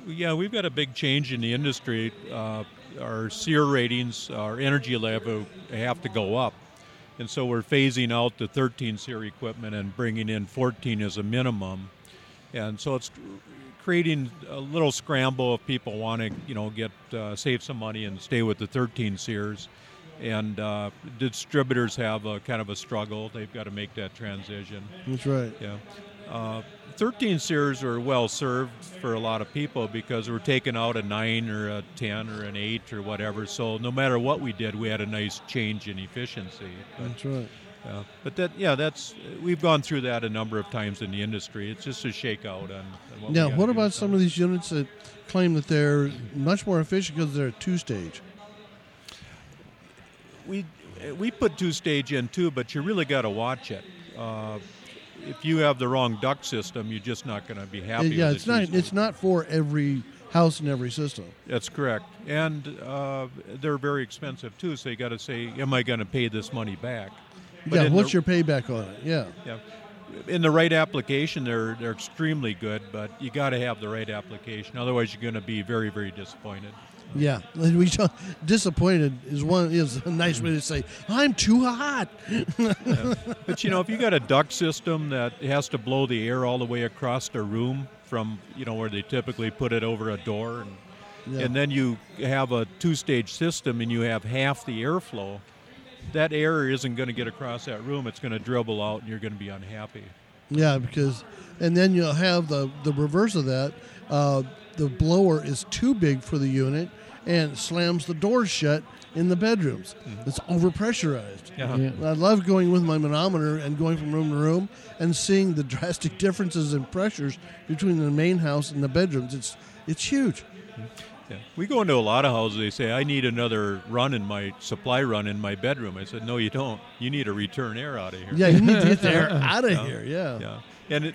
Yeah, we've got a big change in the industry. Uh, our SEER ratings, our energy level have to go up. And so we're phasing out the 13 SEER equipment and bringing in 14 as a minimum. And so it's creating a little scramble if people want to, you know, get uh, save some money and stay with the 13 SEERs. And uh, distributors have a kind of a struggle. They've got to make that transition. That's right. Yeah. Uh, 13 SEERs are well served for a lot of people because we're taking out a 9 or a 10 or an 8 or whatever. So no matter what we did, we had a nice change in efficiency. But, That's right. yeah, but that, yeah, that's we've gone through that a number of times in the industry. It's just a shakeout on. on what Now, what about some of these units that claim that they're much more efficient because they're two stage? we we put two stage in too, but you really got to watch it. Uh, if you have the wrong duct system, you're just not going to be happy. yeah, with it's not. It's not for every house and every system. That's correct, and uh, they're very expensive too. So you got to say, am I going to pay this money back? yeah, what's the, your payback on it? Yeah. yeah, in the right application, they're they're extremely good, but you got to have the right application. Otherwise, you're going to be very very disappointed. Yeah, we talk, disappointed is one is a nice way to say I'm too hot. But you know, if you got a duct system that has to blow the air all the way across the room from you know where they typically put it over a door, and Yeah. and then you have a two-stage system and you have half the airflow, that air isn't going to get across that room. It's going to dribble out, and you're going to be unhappy. Yeah, because and then you'll have the the reverse of that. Uh, the blower is too big for the unit and slams the doors shut in the bedrooms. Mm-hmm. It's overpressurized. Yeah. Yeah. I love going with my manometer and going from room to room and seeing the drastic differences in pressures between the main house and the bedrooms. It's it's huge. Mm-hmm. Yeah. We go into a lot of houses. They say, "I need another run in my supply run in my bedroom." I said, "No, you don't. You need a return air out of here." Yeah, you need to get the air out of Yeah. here. Yeah. Yeah, and it,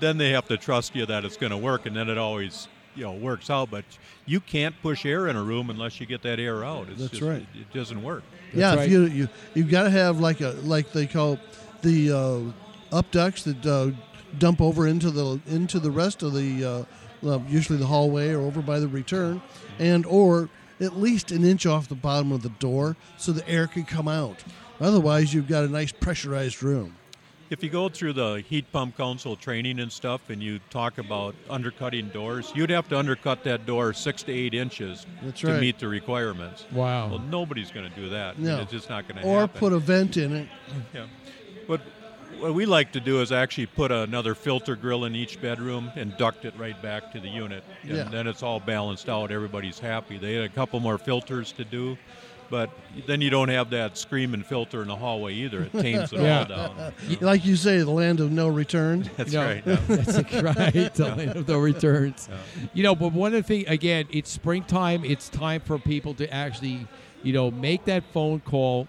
then they have to trust you that it's going to work, and then it always you know works out. But you can't push air in a room unless you get that air out. It's That's just, right. It, it doesn't work. yeah, if you you you've got to have like a like they call the uh, up ducts that uh, dump over into the into the rest of the uh, uh, usually the hallway or over by the return, and or at least an inch off the bottom of the door so the air can come out. Otherwise, you've got a nice pressurized room. If you go through the heat pump council training and stuff, and you talk about undercutting doors, you'd have to undercut that door six to eight inches That's to right. meet the requirements. Wow. Well, nobody's going to do that. I mean, No. it's just not going to happen. Or happen. put a vent in it. Yeah. What what we like to do is actually put another filter grill in each bedroom and duct it right back to the unit. And Yeah. then it's all balanced out. Everybody's happy. They had a couple more filters to do, but then you don't have that screaming filter in the hallway either. It tames it all down. Like you say, the land of no return. That's You know, right. yeah. That's right. The land of no returns. Yeah. You know, but one of the things again, it's springtime. It's time for people to actually, you know, make that phone call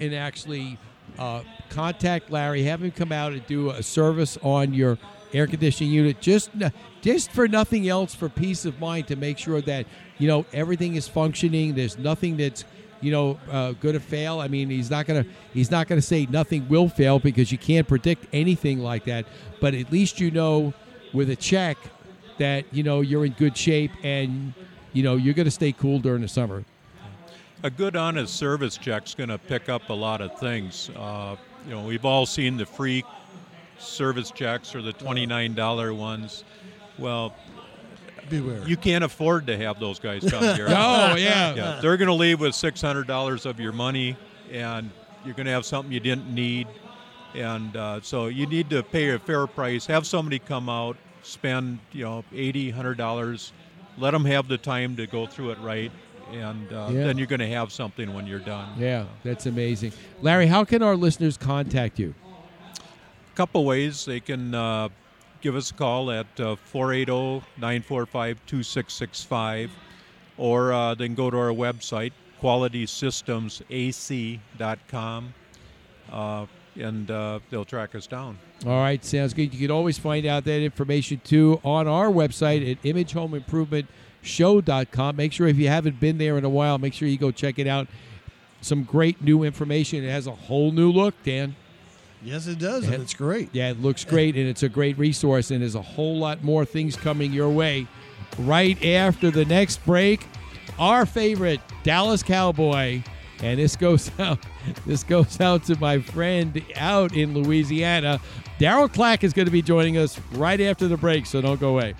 and actually uh, contact Larry. Have him come out and do a service on your air conditioning unit. Just, just for nothing else, for peace of mind, to make sure that you know everything is functioning. There's nothing that's you know uh, going to fail. I mean, he's not gonna he's not gonna say nothing will fail because you can't predict anything like that. But at least you know with a check that you know you're in good shape and you know you're going to stay cool during the summer. a good honest service check's going to pick up a lot of things. Uh, you know, we've all seen the free service checks or the $29 ones. Well, Beware. you can't afford to have those guys come here. Oh, yeah. yeah. They're going to leave with $600 of your money and you're going to have something you didn't need, and uh, so you need to pay a fair price. Have somebody come out, spend you know eighty, hundred dollars, let them have the time to go through it right, and uh, Yeah. then you're going to have something when you're done. Yeah, that's amazing. Larry, how can our listeners contact you? A couple ways they can uh, give us a call at uh, 480-945-2665 or uh, they can go to our website qualitysystemsac.com uh, and uh, they'll track us down All right, sounds good. You can always find out that information too on our website at imagehomeimprovement.show.com. Make sure if you haven't been there in a while, make sure you go check it out. Some great new information. It has a whole new look, Dan. Yes, it does, and it's great. Yeah, it looks great, and it's a great resource, and there's a whole lot more things coming your way. Right after the next break, our favorite Dallas Cowboy, and this goes out. This goes out to my friend out in Louisiana. Daryl Clack is going to be joining us right after the break, so don't go away.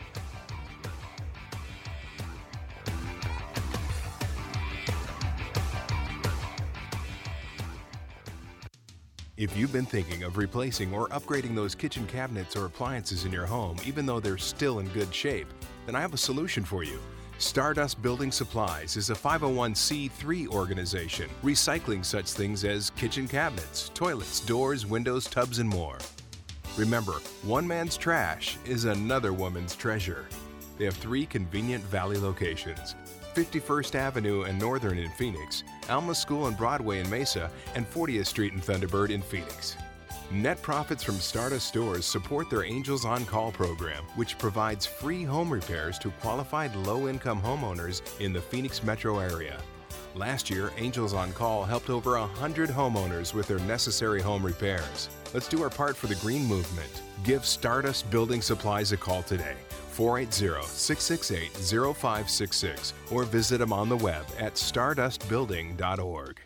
If you've been thinking of replacing or upgrading those kitchen cabinets or appliances in your home, even though they're still in good shape, then I have a solution for you. Stardust Building Supplies is a 501c3 organization recycling such things as kitchen cabinets, toilets, doors, windows, tubs, and more. Remember, one man's trash is another woman's treasure. They have three convenient valley locations 51st Avenue and Northern in Phoenix, Alma School and Broadway in Mesa, and 40th Street and Thunderbird in Phoenix. Net profits from Stardust stores support their Angels on Call program, which provides free home repairs to qualified low income homeowners in the Phoenix metro area. Last year, Angels on Call helped over 100 homeowners with their necessary home repairs. Let's do our part for the green movement. Give Stardust Building Supplies a call today. 480 668 0566 or visit them on the web at stardustbuilding.org.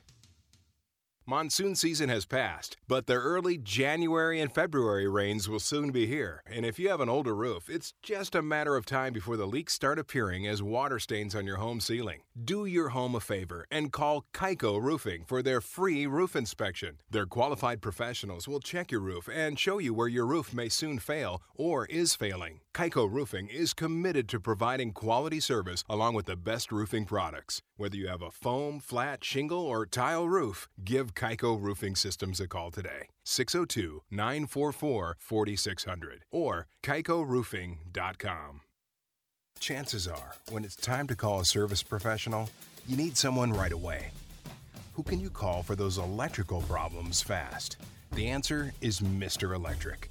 Monsoon season has passed, but the early January and February rains will soon be here. And if you have an older roof, it's just a matter of time before the leaks start appearing as water stains on your home ceiling. Do your home a favor and call Kaiko Roofing for their free roof inspection. Their qualified professionals will check your roof and show you where your roof may soon fail or is failing. Kaiko Roofing is committed to providing quality service along with the best roofing products. Whether you have a foam, flat, shingle, or tile roof, give Kaiko Roofing Systems a call today. 602 944 4600 or kaikoroofing.com. Chances are, when it's time to call a service professional, you need someone right away. Who can you call for those electrical problems fast? The answer is Mr. Electric,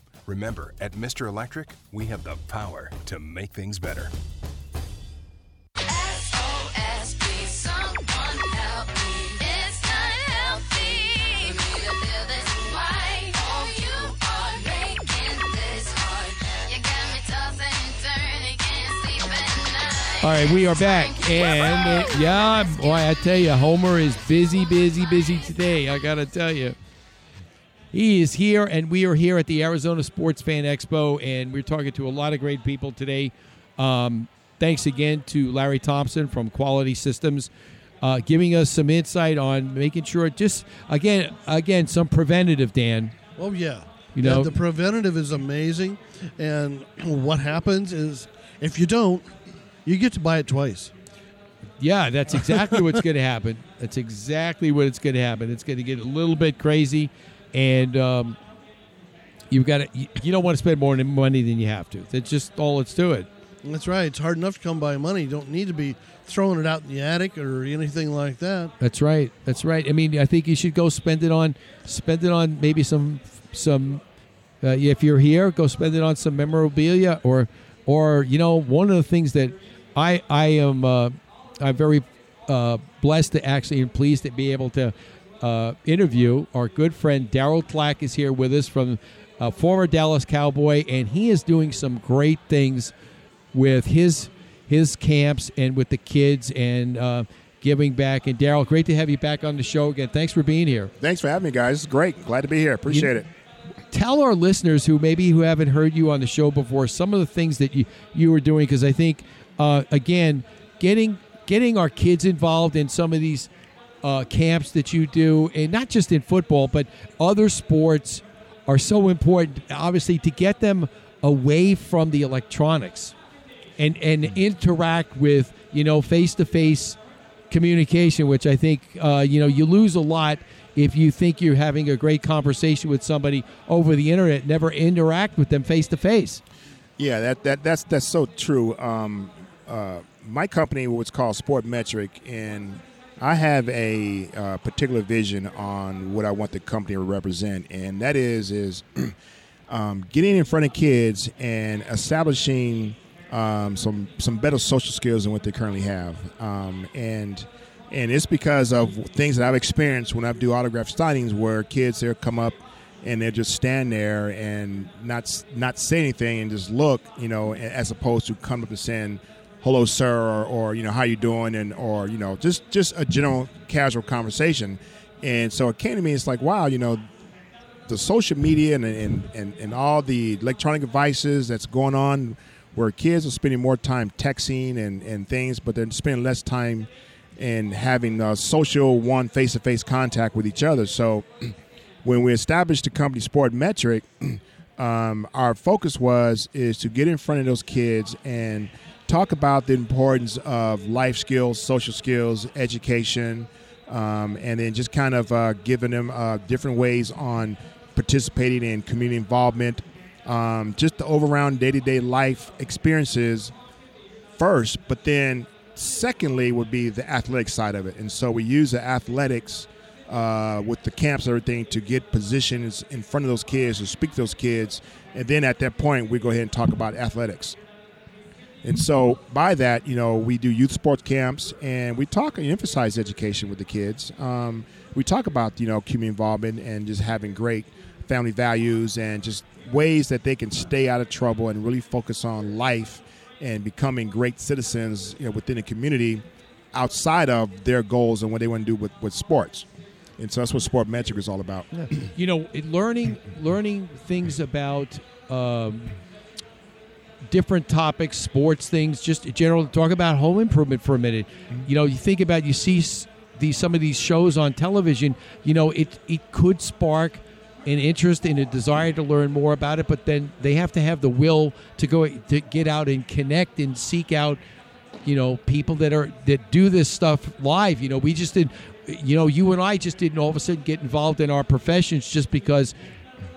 Remember, at Mr. Electric, we have the power to make things better. SOS, please someone help me. It's not healthy for me to live this way. Oh, you are making this hard. You got me tossing and turning, can't sleep at night. All right, we are back, and uh, yeah, boy, I tell you, Homer is busy, busy, busy today. I gotta tell you, he is here, and we are here at the Arizona Sports Fan Expo, and we're talking to a lot of great people today. Um, thanks again to Larry Thompson from Quality Systems, uh, giving us some insight on making sure, just again, again, some preventative, Dan. Oh yeah. You Yeah, know- the preventative is amazing, and what happens is if you don't, you get to buy it twice. Yeah, that's exactly what's going to happen. That's exactly what it's going to happen. It's going to get a little bit crazy, and um, you've got to. You, don't want to spend more money than you have to. That's just all it's to it. That's right. It's hard enough to come by money. You don't need to be throwing it out in the attic or anything like that. That's right. That's right. I mean, I think you should go spend it on spend it on maybe some some. Uh, if you're here, go spend it on some memorabilia or or you know one of the things that I I am uh, I'm very uh, blessed to actually and pleased to be able to uh, interview. Our good friend Daryl Clack is here with us from a former Dallas Cowboy, and he is doing some great things with his his camps and with the kids and uh, giving back. And Daryl, great to have you back on the show again. Thanks for being here. Thanks for having me, guys. It's great. Glad to be here. Appreciate it. Tell our listeners who maybe who haven't heard you on the show before some of the things that you you were doing because I think uh, again getting getting our kids involved in some of these uh, camps that you do, and not just in football, but other sports are so important. Obviously, to get them away from the electronics and and interact with you know face to face communication, which I think uh, you know you lose a lot if you think you're having a great conversation with somebody over the internet, never interact with them face to face. Yeah, that, that that's that's so true. Um, uh, my company was called Sport Metric, and I have a uh, particular vision on what I want the company to represent, and that is is um, getting in front of kids and establishing um, some some better social skills than what they currently have, um, and and it's because of things that I've experienced when I do autograph signings, where kids there come up and they just stand there and not not say anything and just look, you know, as opposed to come up and saying hello sir or, or you know how you doing and or you know just just a general casual conversation. And so it came to me it's like wow you know the social media and and, and, and all the electronic devices that's going on where kids are spending more time texting and, and things but they're spending less time in having uh, social one face-to-face contact with each other. So when we established the company sport metric um, our focus was is to get in front of those kids and talk about the importance of life skills, social skills, education, um, and then just kind of uh, giving them uh, different ways on participating in community involvement, um, just the overall day to day life experiences first, but then secondly would be the athletic side of it. And so we use the athletics. Uh, with the camps and everything to get positions in front of those kids to speak to those kids and then at that point we go ahead and talk about athletics and so by that, you know, we do youth sports camps and we talk and emphasize education with the kids. Um, we talk about, you know, community involvement and just having great family values and just ways that they can stay out of trouble and really focus on life and becoming great citizens, you know, within the community outside of their goals and what they want to do with, with sports. And so that's what Sport Metric is all about. you know, learning learning things about um, different topics, sports things, just general. Talk about home improvement for a minute. You know, you think about you see these some of these shows on television. You know, it it could spark an interest and a desire to learn more about it, but then they have to have the will to go to get out and connect and seek out you know people that are that do this stuff live you know we just did you know you and i just didn't all of a sudden get involved in our professions just because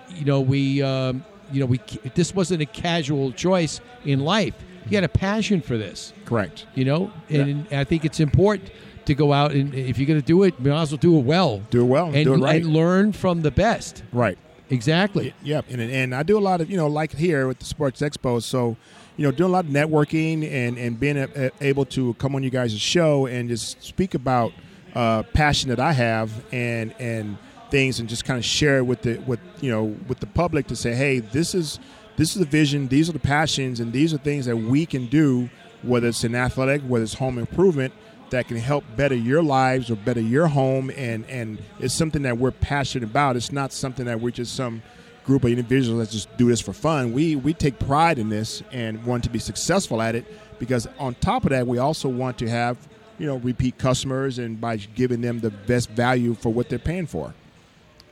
you know we um, you know we this wasn't a casual choice in life He had a passion for this correct you know and i think it's important to go out and if you're going to do it you might as well do it well do it well and, do it right. and learn from the best Right. exactly Yep. And and I do a lot of you know like here with the Sports Expo. So you know doing a lot of networking and and being a, a- able to come on you guys' show and just speak about uh, passion that I have and and things and just kind of share it with the with you know with the public to say hey this is this is the vision these are the passions and these are things that we can do whether it's in athletic whether it's home improvement that can help better your lives or better your home. And and it's something that we're passionate about. It's not something that we're just some group of individuals that just do this for fun. We we take pride in this and want to be successful at it because on top of that we also want to have you know repeat customers and by giving them the best value for what they're paying for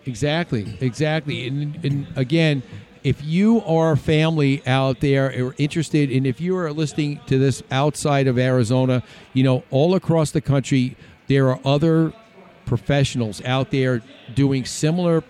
Exactly, exactly. And, and again, if you are a family out there or interested, and if you are listening to this outside of Arizona, you know, all across the country, there are other professionals out there doing similar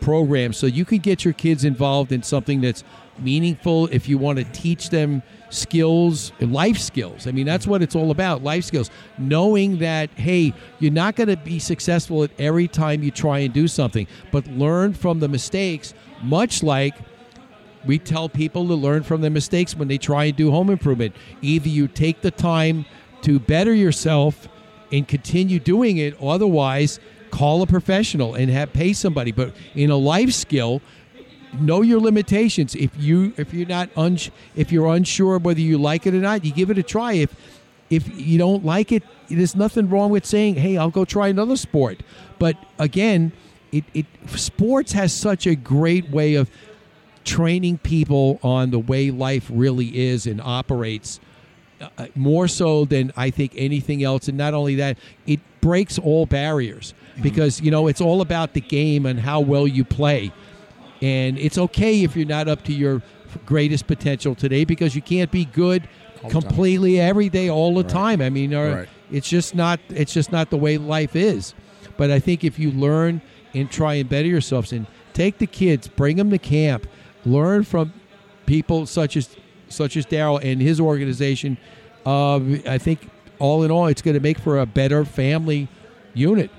programs. So you could get your kids involved in something that's meaningful if you want to teach them skills, life skills. I mean, that's what it's all about life skills. Knowing that, hey, you're not going to be successful at every time you try and do something, but learn from the mistakes, much like we tell people to learn from their mistakes when they try and do home improvement. Either you take the time to better yourself and continue doing it, otherwise, call a professional and have pay somebody. But in a life skill, know your limitations. If you if you're not uns if you're unsure whether you like it or not, you give it a try. If if you don't like it, there's nothing wrong with saying, "Hey, I'll go try another sport." But again, it, it sports has such a great way of training people on the way life really is and operates uh, more so than I think anything else. And not only that, it breaks all barriers because you know it's all about the game and how well you play. And it's okay if you're not up to your greatest potential today because you can't be good All the time. completely every day all the time. I mean, uh, Right. it's just not it's just not the way life is. But I think if you learn and try and better yourselves and take the kids, bring them to camp, learn from people such as such as Daryl and his organization. Uh, I think all in all, it's going to make for a better family unit.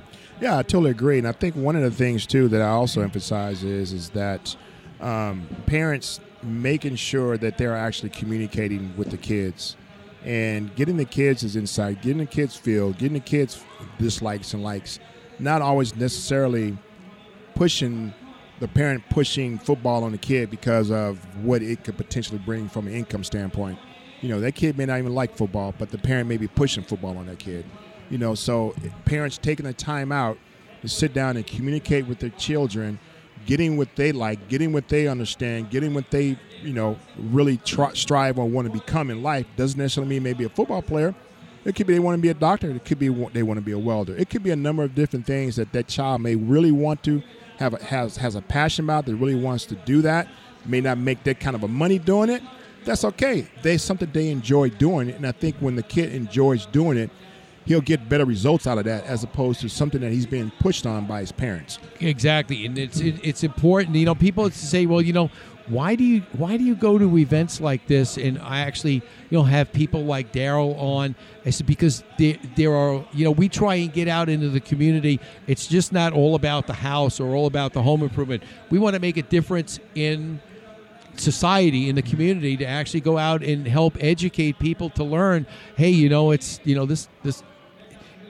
Yeah, I totally agree, and I think one of the things too that I also emphasize is is that um, parents making sure that they're actually communicating with the kids and getting the kids' is insight, getting the kids feel, getting the kids dislikes and likes, not always necessarily pushing the parent pushing football on the kid because of what it could potentially bring from an income standpoint. You know, that kid may not even like football, but the parent may be pushing football on that kid. You know, so parents taking the time out to sit down and communicate with their children, getting what they like, getting what they understand, getting what they, you know, really strive or want to become in life doesn't necessarily mean maybe a football player. It could be they want to be a doctor. It could be they want to be a welder. It could be a number of different things that that child may really want to have a, has has a passion about. That really wants to do that. May not make that kind of a money doing it. That's okay. There's something they enjoy doing, it. and I think when the kid enjoys doing it, he'll get better results out of that as opposed to something that he's being pushed on by his parents. Exactly, and it's it, it's important. You know, people say, well, you know, why do you why do you go to events like this? And I actually, you know, have people like Daryl on. I said because there there are, you know, we try and get out into the community. It's just not all about the house or all about the home improvement. We want to make a difference in society in the community to actually go out and help educate people to learn hey you know it's you know this this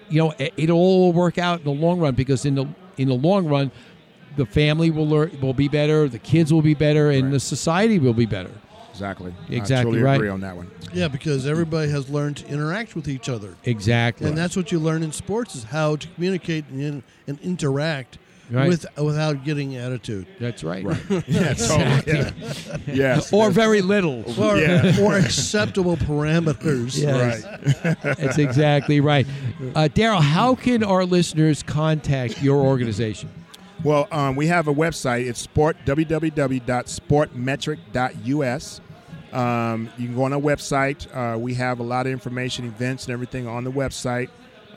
you know it, it'll all work out in the long run because in the in the long run the family will learn will be better the kids will be better and the society will be better Exactly. Exactly I totally right. agree on that one. Yeah, because everybody has learned to interact with each other. Exactly. And that's what you learn in sports is how to communicate and, and interact Right. with without getting attitude. That's right. Yeah, totally. Yeah. Yes. or very little Or, Yeah. or acceptable parameters. Yes. That's exactly right. Uh, Daryl, how can our listeners contact your organization? Well, um, we have a website. It's sport www.sportmetric.us. Um, you can go on our website. Uh, we have a lot of information, events, and everything on the website.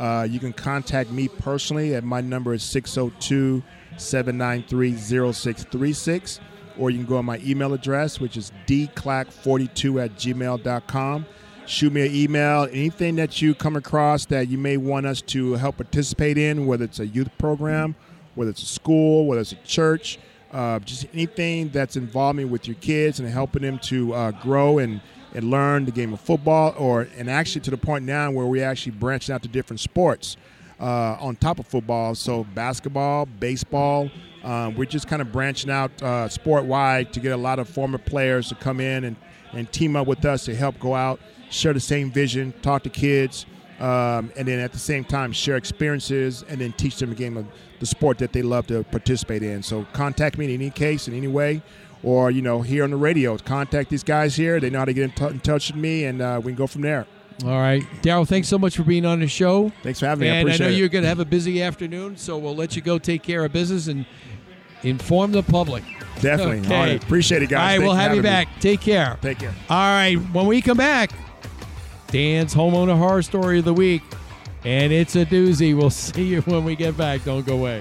Uh, you can contact me personally at my number is 602 793 0636. Or you can go on my email address, which is dclack42 at gmail.com. Shoot me an email. Anything that you come across that you may want us to help participate in, whether it's a youth program, whether it's a school, whether it's a church, uh, just anything that's involving with your kids and helping them to uh, grow and, and learn the game of football, or and actually to the point now where we actually branching out to different sports uh, on top of football. So basketball, baseball. Um, we're just kind of branching out uh, sport wide to get a lot of former players to come in and, and team up with us to help go out, share the same vision, talk to kids, um, and then at the same time share experiences and then teach them the game of the sport that they love to participate in. So contact me in any case, in any way, or you know here on the radio. Contact these guys here. They know how to get in, t- in touch with me, and uh, we can go from there. All right, Daryl. Thanks so much for being on the show. Thanks for having me. I And I, appreciate know it. you're going to have a busy afternoon, so we'll let you go take care of business and inform the public. Definitely. Okay. All right. Appreciate it, guys. All right, we'll have you having me. back. Take care. Take care. All right, when we come back, Dan's homeowner horror story of the week, and it's a doozy. We'll see you when we get back. Don't go away.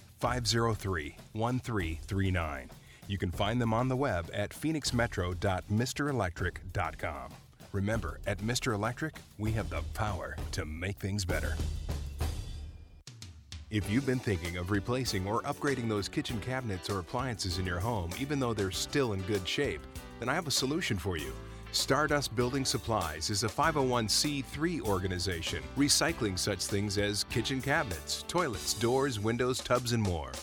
503 1339. You can find them on the web at phoenixmetro.mrelectric.com. Remember, at Mr. Electric, we have the power to make things better. If you've been thinking of replacing or upgrading those kitchen cabinets or appliances in your home, even though they're still in good shape, then I have a solution for you. Stardust Building Supplies is a 501c3 organization recycling such things as kitchen cabinets, toilets, doors, windows, tubs, and more.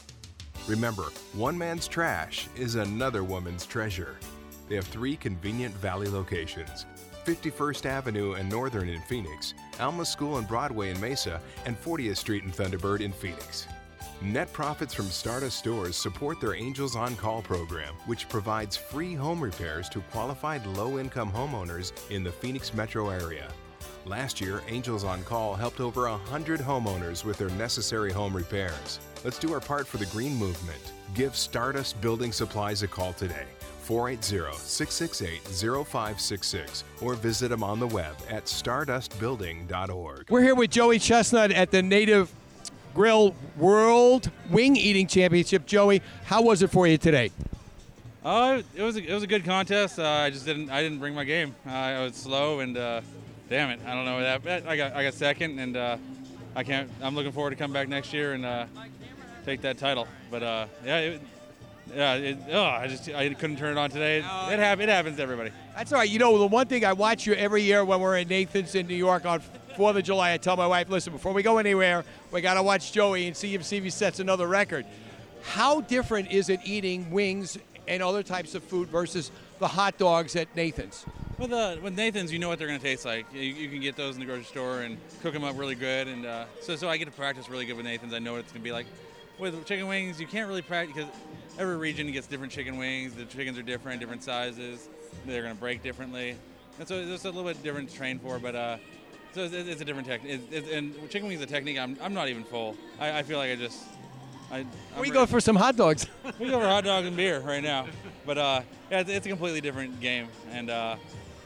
Remember, one man's trash is another woman's treasure. They have three convenient valley locations 51st Avenue and Northern in Phoenix, Alma School and Broadway in Mesa, and 40th Street and Thunderbird in Phoenix. Net profits from Stardust stores support their Angels on Call program, which provides free home repairs to qualified low income homeowners in the Phoenix metro area. Last year, Angels on Call helped over 100 homeowners with their necessary home repairs. Let's do our part for the green movement. Give Stardust Building Supplies a call today. 480-668-0566 or visit them on the web at stardustbuilding.org. We're here with Joey Chestnut at the Native Grill World Wing Eating Championship. Joey, how was it for you today? Uh, it was a, it was a good contest. Uh, I just didn't I didn't bring my game. Uh, I was slow and uh, damn it, I don't know that. But I got I got second and uh, I can't. I'm looking forward to come back next year and uh, take that title. But uh, yeah, it, yeah. It, oh, I just I couldn't turn it on today. It, it, hap- it happens to everybody. That's all right. You know, the one thing I watch you every year when we're in Nathan's in New York on Fourth of July, I tell my wife, listen, before we go anywhere, we got to watch Joey and see if see if he sets another record. How different is it eating wings and other types of food versus the hot dogs at Nathan's? With uh, with Nathan's, you know what they're going to taste like. You, you can get those in the grocery store and cook them up really good, and uh, so so I get to practice really good with Nathan's. I know what it's going to be like. With chicken wings, you can't really practice because every region gets different chicken wings. The chickens are different, different sizes. They're going to break differently, and so it's a little bit different to train for. But uh, so it's, it's a different technique. And chicken wings is a technique. I'm, I'm not even full. I, I feel like I just. I, We go for some hot dogs. we go for hot dogs and beer right now. But uh, yeah, it's, it's a completely different game. And uh,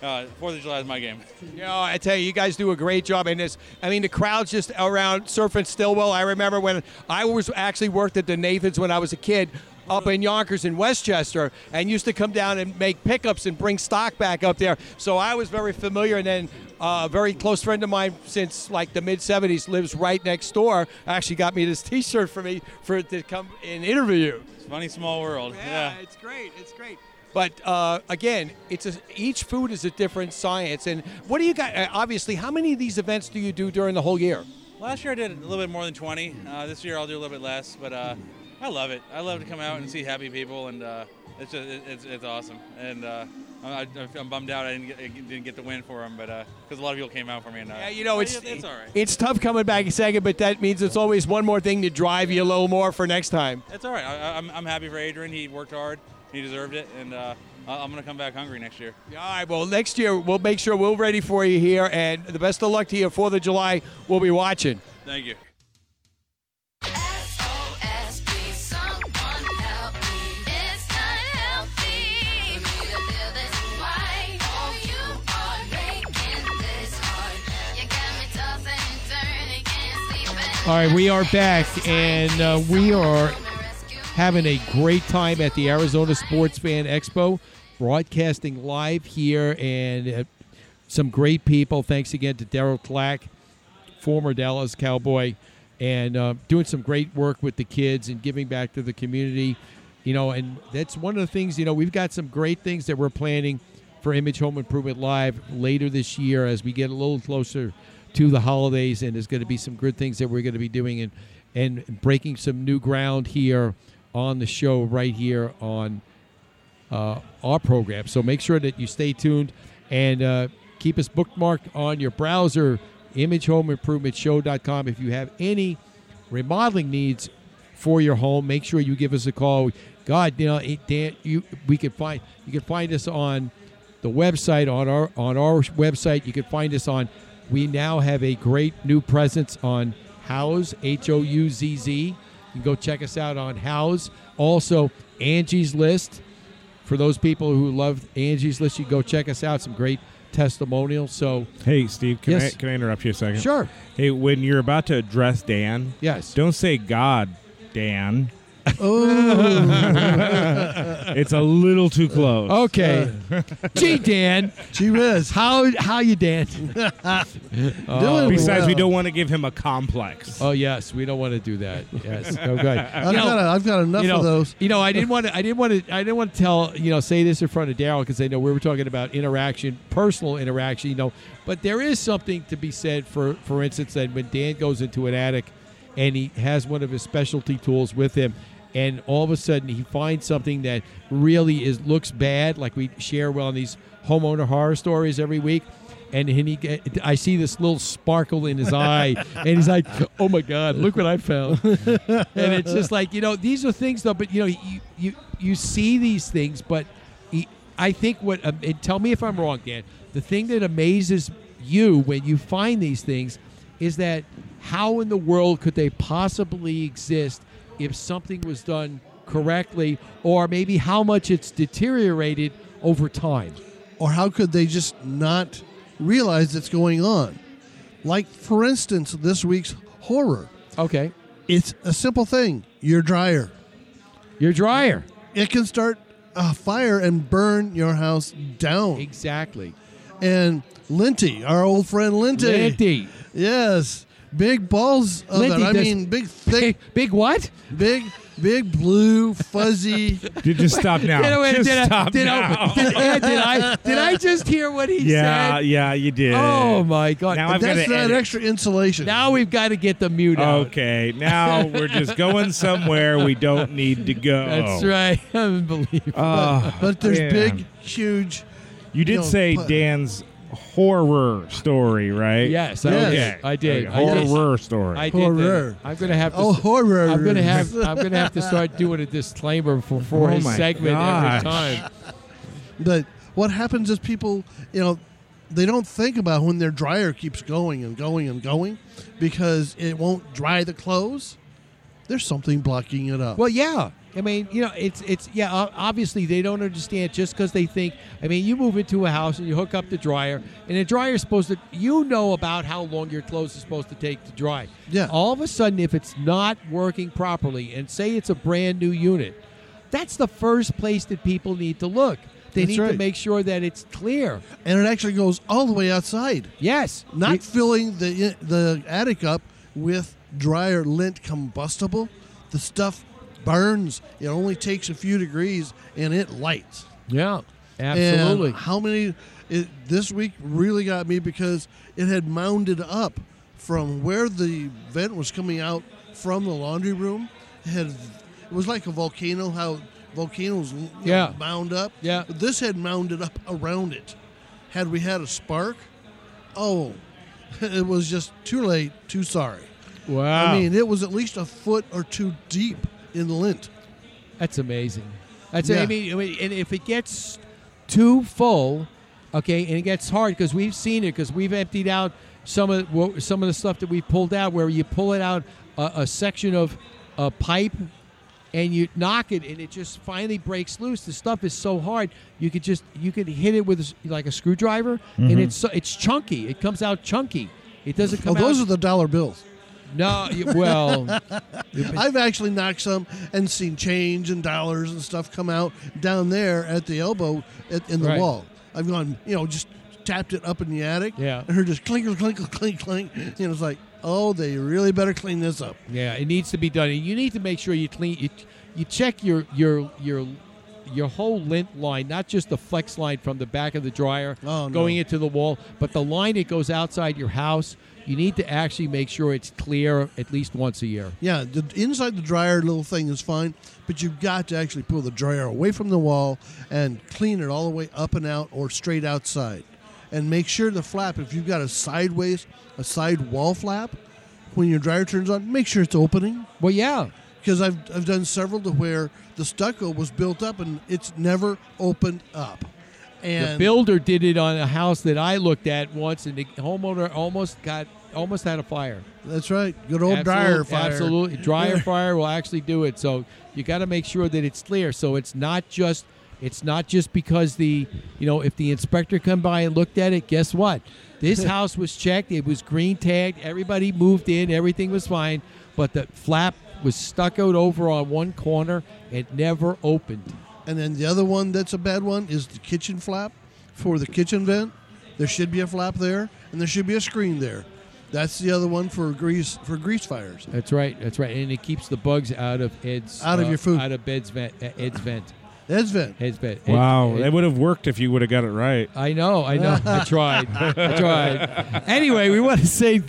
uh, Fourth of July is my game. You know, I tell you, you guys do a great job in this. I mean, the crowd's just around Surf and Stillwell. I remember when I was actually worked at the Nathans when I was a kid up in Yonkers in Westchester and used to come down and make pickups and bring stock back up there. So I was very familiar. And then uh, a very close friend of mine since like the mid 70s lives right next door. Actually got me this T-shirt for me for to come and interview you. It's funny small world. Yeah. it's great. It's great. But uh, again, it's a, each food is a different science. And what do you got? Uh, obviously, how many of these events do you do during the whole year? Last year I did a little bit more than 20. Uh, this year I'll do a little bit less, but uh, I love it. I love to come out and see happy people, and uh, it's just it- it's, it's awesome. And uh, I, I'm bummed out I didn't get, I didn't get the win for him, but because a lot of people came out for me. And, uh, Yeah, you know, but it's it's all right. It's tough coming back a second, but that means it's always one more thing to drive you a little more for next time. It's all right. I, I'm, I'm happy for Adrian. He worked hard. He deserved it, and uh, I- I'm going to come back hungry next year. All right, well, next year we'll make sure we're ready for you here, and the best of luck to you. Fourth of July, we'll be watching. Thank you. All right, we are back, and uh, we are having a great time at the Arizona Sports Fan Expo, broadcasting live here, and uh, some great people. Thanks again to Daryl Clack, former Dallas Cowboy, and uh, doing some great work with the kids and giving back to the community. You know, and that's one of the things. You know, we've got some great things that we're planning for Image Home Improvement Live later this year as we get a little closer to the holidays, and there's going to be some good things that we're going to be doing and and breaking some new ground here on the show right here on uh, our program. So make sure that you stay tuned and uh, keep us bookmarked on your browser, imagehomeimprovement.show.com. If you have any remodeling needs for your home, make sure you give us a call. God, you know, Dan, you we can find you can find us on the website on our on our website. You can find us on. We now have a great new presence on Houzz H O U Z Z. You can go check us out on Houzz. Also, Angie's List for those people who love Angie's List. You can go check us out. Some great testimonials. So Hey, Steve, can, Yes. I, can I interrupt you a second? Sure. Hey, when you're about to address Dan, yes, don't say God, Dan. Oh. it's a little too close. Okay. Gee, Dan. Gee whiz. How how you, Dan? Oh, Besides, we don't want to give him a complex. Oh yes, we don't want to do that. Yes, oh, good. I've got a- I've got enough you know, of those. You know, I didn't want to. I didn't want to. I didn't want to tell. You know, say this in front of Daryl because I know we were talking about interaction, personal interaction. You know, but there is something to be said for, for instance, that when Dan goes into an attic and he has one of his specialty tools with him. And all of a sudden, he finds something that really is looks bad, like we share well on these homeowner horror stories every week. And he, I see this little sparkle in his eye, and he's like, "Oh my God, look what I found!" and it's just like you know, these are things though. But you know, you you, you see these things, but he, I think what um, and tell me if I'm wrong, Dan. The thing that amazes you when you find these things is that how in the world could they possibly exist if something was done correctly, or maybe how much it's deteriorated over time? Or how could they just not realize it's going on? Like, for instance, this week's horror. Okay. It's a simple thing your dryer. Your dryer. It can start a fire and burn your house down. Exactly. And Linty, our old friend Linty. Linty. Yes. Big balls of Linty it. I does- mean, big, thick. Big, big what? Big, big blue, fuzzy. You just stop now. Did, I- wait, Just did I- stop did I- now. did- Ed, did I did I just hear what he yeah, said? yeah, yeah, you did. Oh my god! Now I've That's gotta not edit. extra insulation. Now we've got to get the mute out. Okay, now we're just going somewhere we don't need to go. That's right. Unbelievable. Oh, but there's man. big, huge. You did know, say pu- Dan's horror story, right? Yes, I Yes. did. I did. Okay, I did. horror story. I did. that. Horror. I'm gonna have to. Oh, horror. I'm gonna have. I'm gonna have to start doing a disclaimer for for Oh his segment gosh. every time. But what happens is people, you know, they don't think about when their dryer keeps going and going and going because it won't dry the clothes. There's something blocking it up. Well, yeah. I mean, you know, it's it's yeah. Obviously, they don't understand just because they think. I mean, you move into a house and you hook up the dryer, and the dryer is supposed to. You know about how long your clothes are supposed to take to dry. Yeah. All of a sudden, if it's not working properly, and say it's a brand new unit, that's the first place that people need to look. They That's need to make sure that it's clear. and it actually goes all the way outside. Yes. Not It- filling the the attic up with dryer lint combustible. The stuff burns. It only takes a few degrees and it lights. yeah. And Absolutely. how many? It, this week really got me because it had mounded up from where the vent was coming out from the laundry room. It had it was like a volcano. How volcanoes Yeah. mound up. Yeah. This had mounded up around it. Had we had a spark, oh, it was just too late. Too sorry. wow. I mean, it was at least a foot or two deep in the lint. That's amazing. That's Yeah. I mean, I mean, and if it gets too full, okay, and it gets hard because we've seen it because we've emptied out some of some of the stuff that we pulled out where you pull it out a, a section of a pipe and you knock it and it just finally breaks loose. The stuff is so hard you could just you could hit it with like a screwdriver and mm-hmm. it's it's chunky. It comes out chunky. It doesn't oh, come Oh, those out. are the dollar bills. No, well, I've actually knocked some and seen change and dollars and stuff come out down there at the elbow at, in the Right. wall. I've gone, you know, just tapped it up in the attic. Yeah. And heard just clinkle, clinkle, clink, clink. You know, it's like, oh, they really better clean this up. Yeah, it needs to be done. And you need to make sure you clean. You, you check your your your your whole lint line, not just the flex line from the back of the dryer Oh, no. going into the wall, but the line that goes outside your house. You need to actually make sure it's clear at least once a year. Yeah, the inside the dryer little thing is fine, but you've got to actually pull the dryer away from the wall and clean it all the way up and out or straight outside. And make sure the flap, if you've got a sideways, a side wall flap, when your dryer turns on, make sure it's opening. Well, yeah. Because I've, I've done several to where the stucco was built up and it's never opened up. And the builder did it on a house that I looked at once, and the homeowner almost got almost had a fire. That's right. Good old dryer fire. Absolutely, dryer fire will actually do it. So you got to make sure that it's clear. So it's not just it's not just because the you know if the inspector come by and looked at it. Guess what? This house was checked. It was green tagged. Everybody moved in. Everything was fine. But the flap was stuccoed over on one corner. It never opened. And then the other one that's a bad one is the kitchen flap for the kitchen vent. There should be a flap there, and there should be a screen there. That's the other one for grease for grease fires. That's right. That's right. And it keeps the bugs out of Ed's Out of uh, your food. Out of Ed's vent. uh, Ed's vent. Ed's vent. Ed's vent. Ed- Wow, Ed- that would have worked if you would have got it right. I know, I know. I tried. I tried. Anyway, we want to say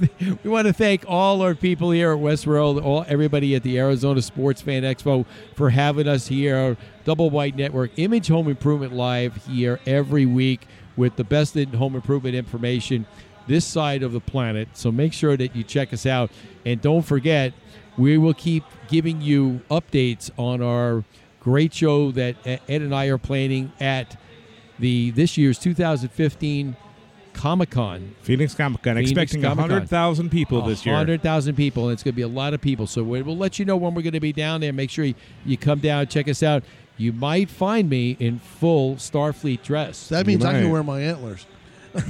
we want to thank all our people here at Westworld, all everybody at the Arizona Sports Fan Expo for having us here. Double Wide Network, Image Home Improvement Live here every week with the best in home improvement information this side of the planet. So make sure that you check us out, and don't forget, we will keep giving you updates on our great show that Ed and I are planning at the this year's 2015 Comic Con. Phoenix Comic Con, Phoenix expecting 100,000 people this year. 100,000 people, and it's going to be a lot of people. So we- we'll let you know when we're going to be down there. Make sure you, you come down, check us out. You might find me in full Starfleet dress. That means I can wear my antlers.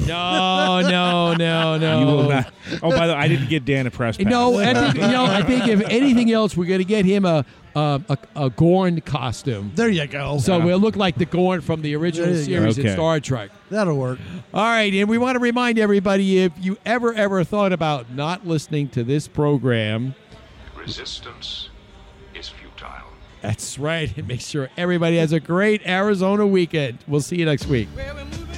No, no, no, no. You will not. Oh, by the way, I didn't get Dan a press pass. No, I think, you know, I think if anything else, we're going to get him a um, a, a Gorn costume. There you go. So we'll look like the Gorn from the original There you go. series in Okay. Star Trek. That'll work. All right, and we want to remind everybody if you ever, ever thought about not listening to this program, Resistance is futile. that's right. And make sure everybody has a great Arizona weekend. We'll see you next week. Well, we're moving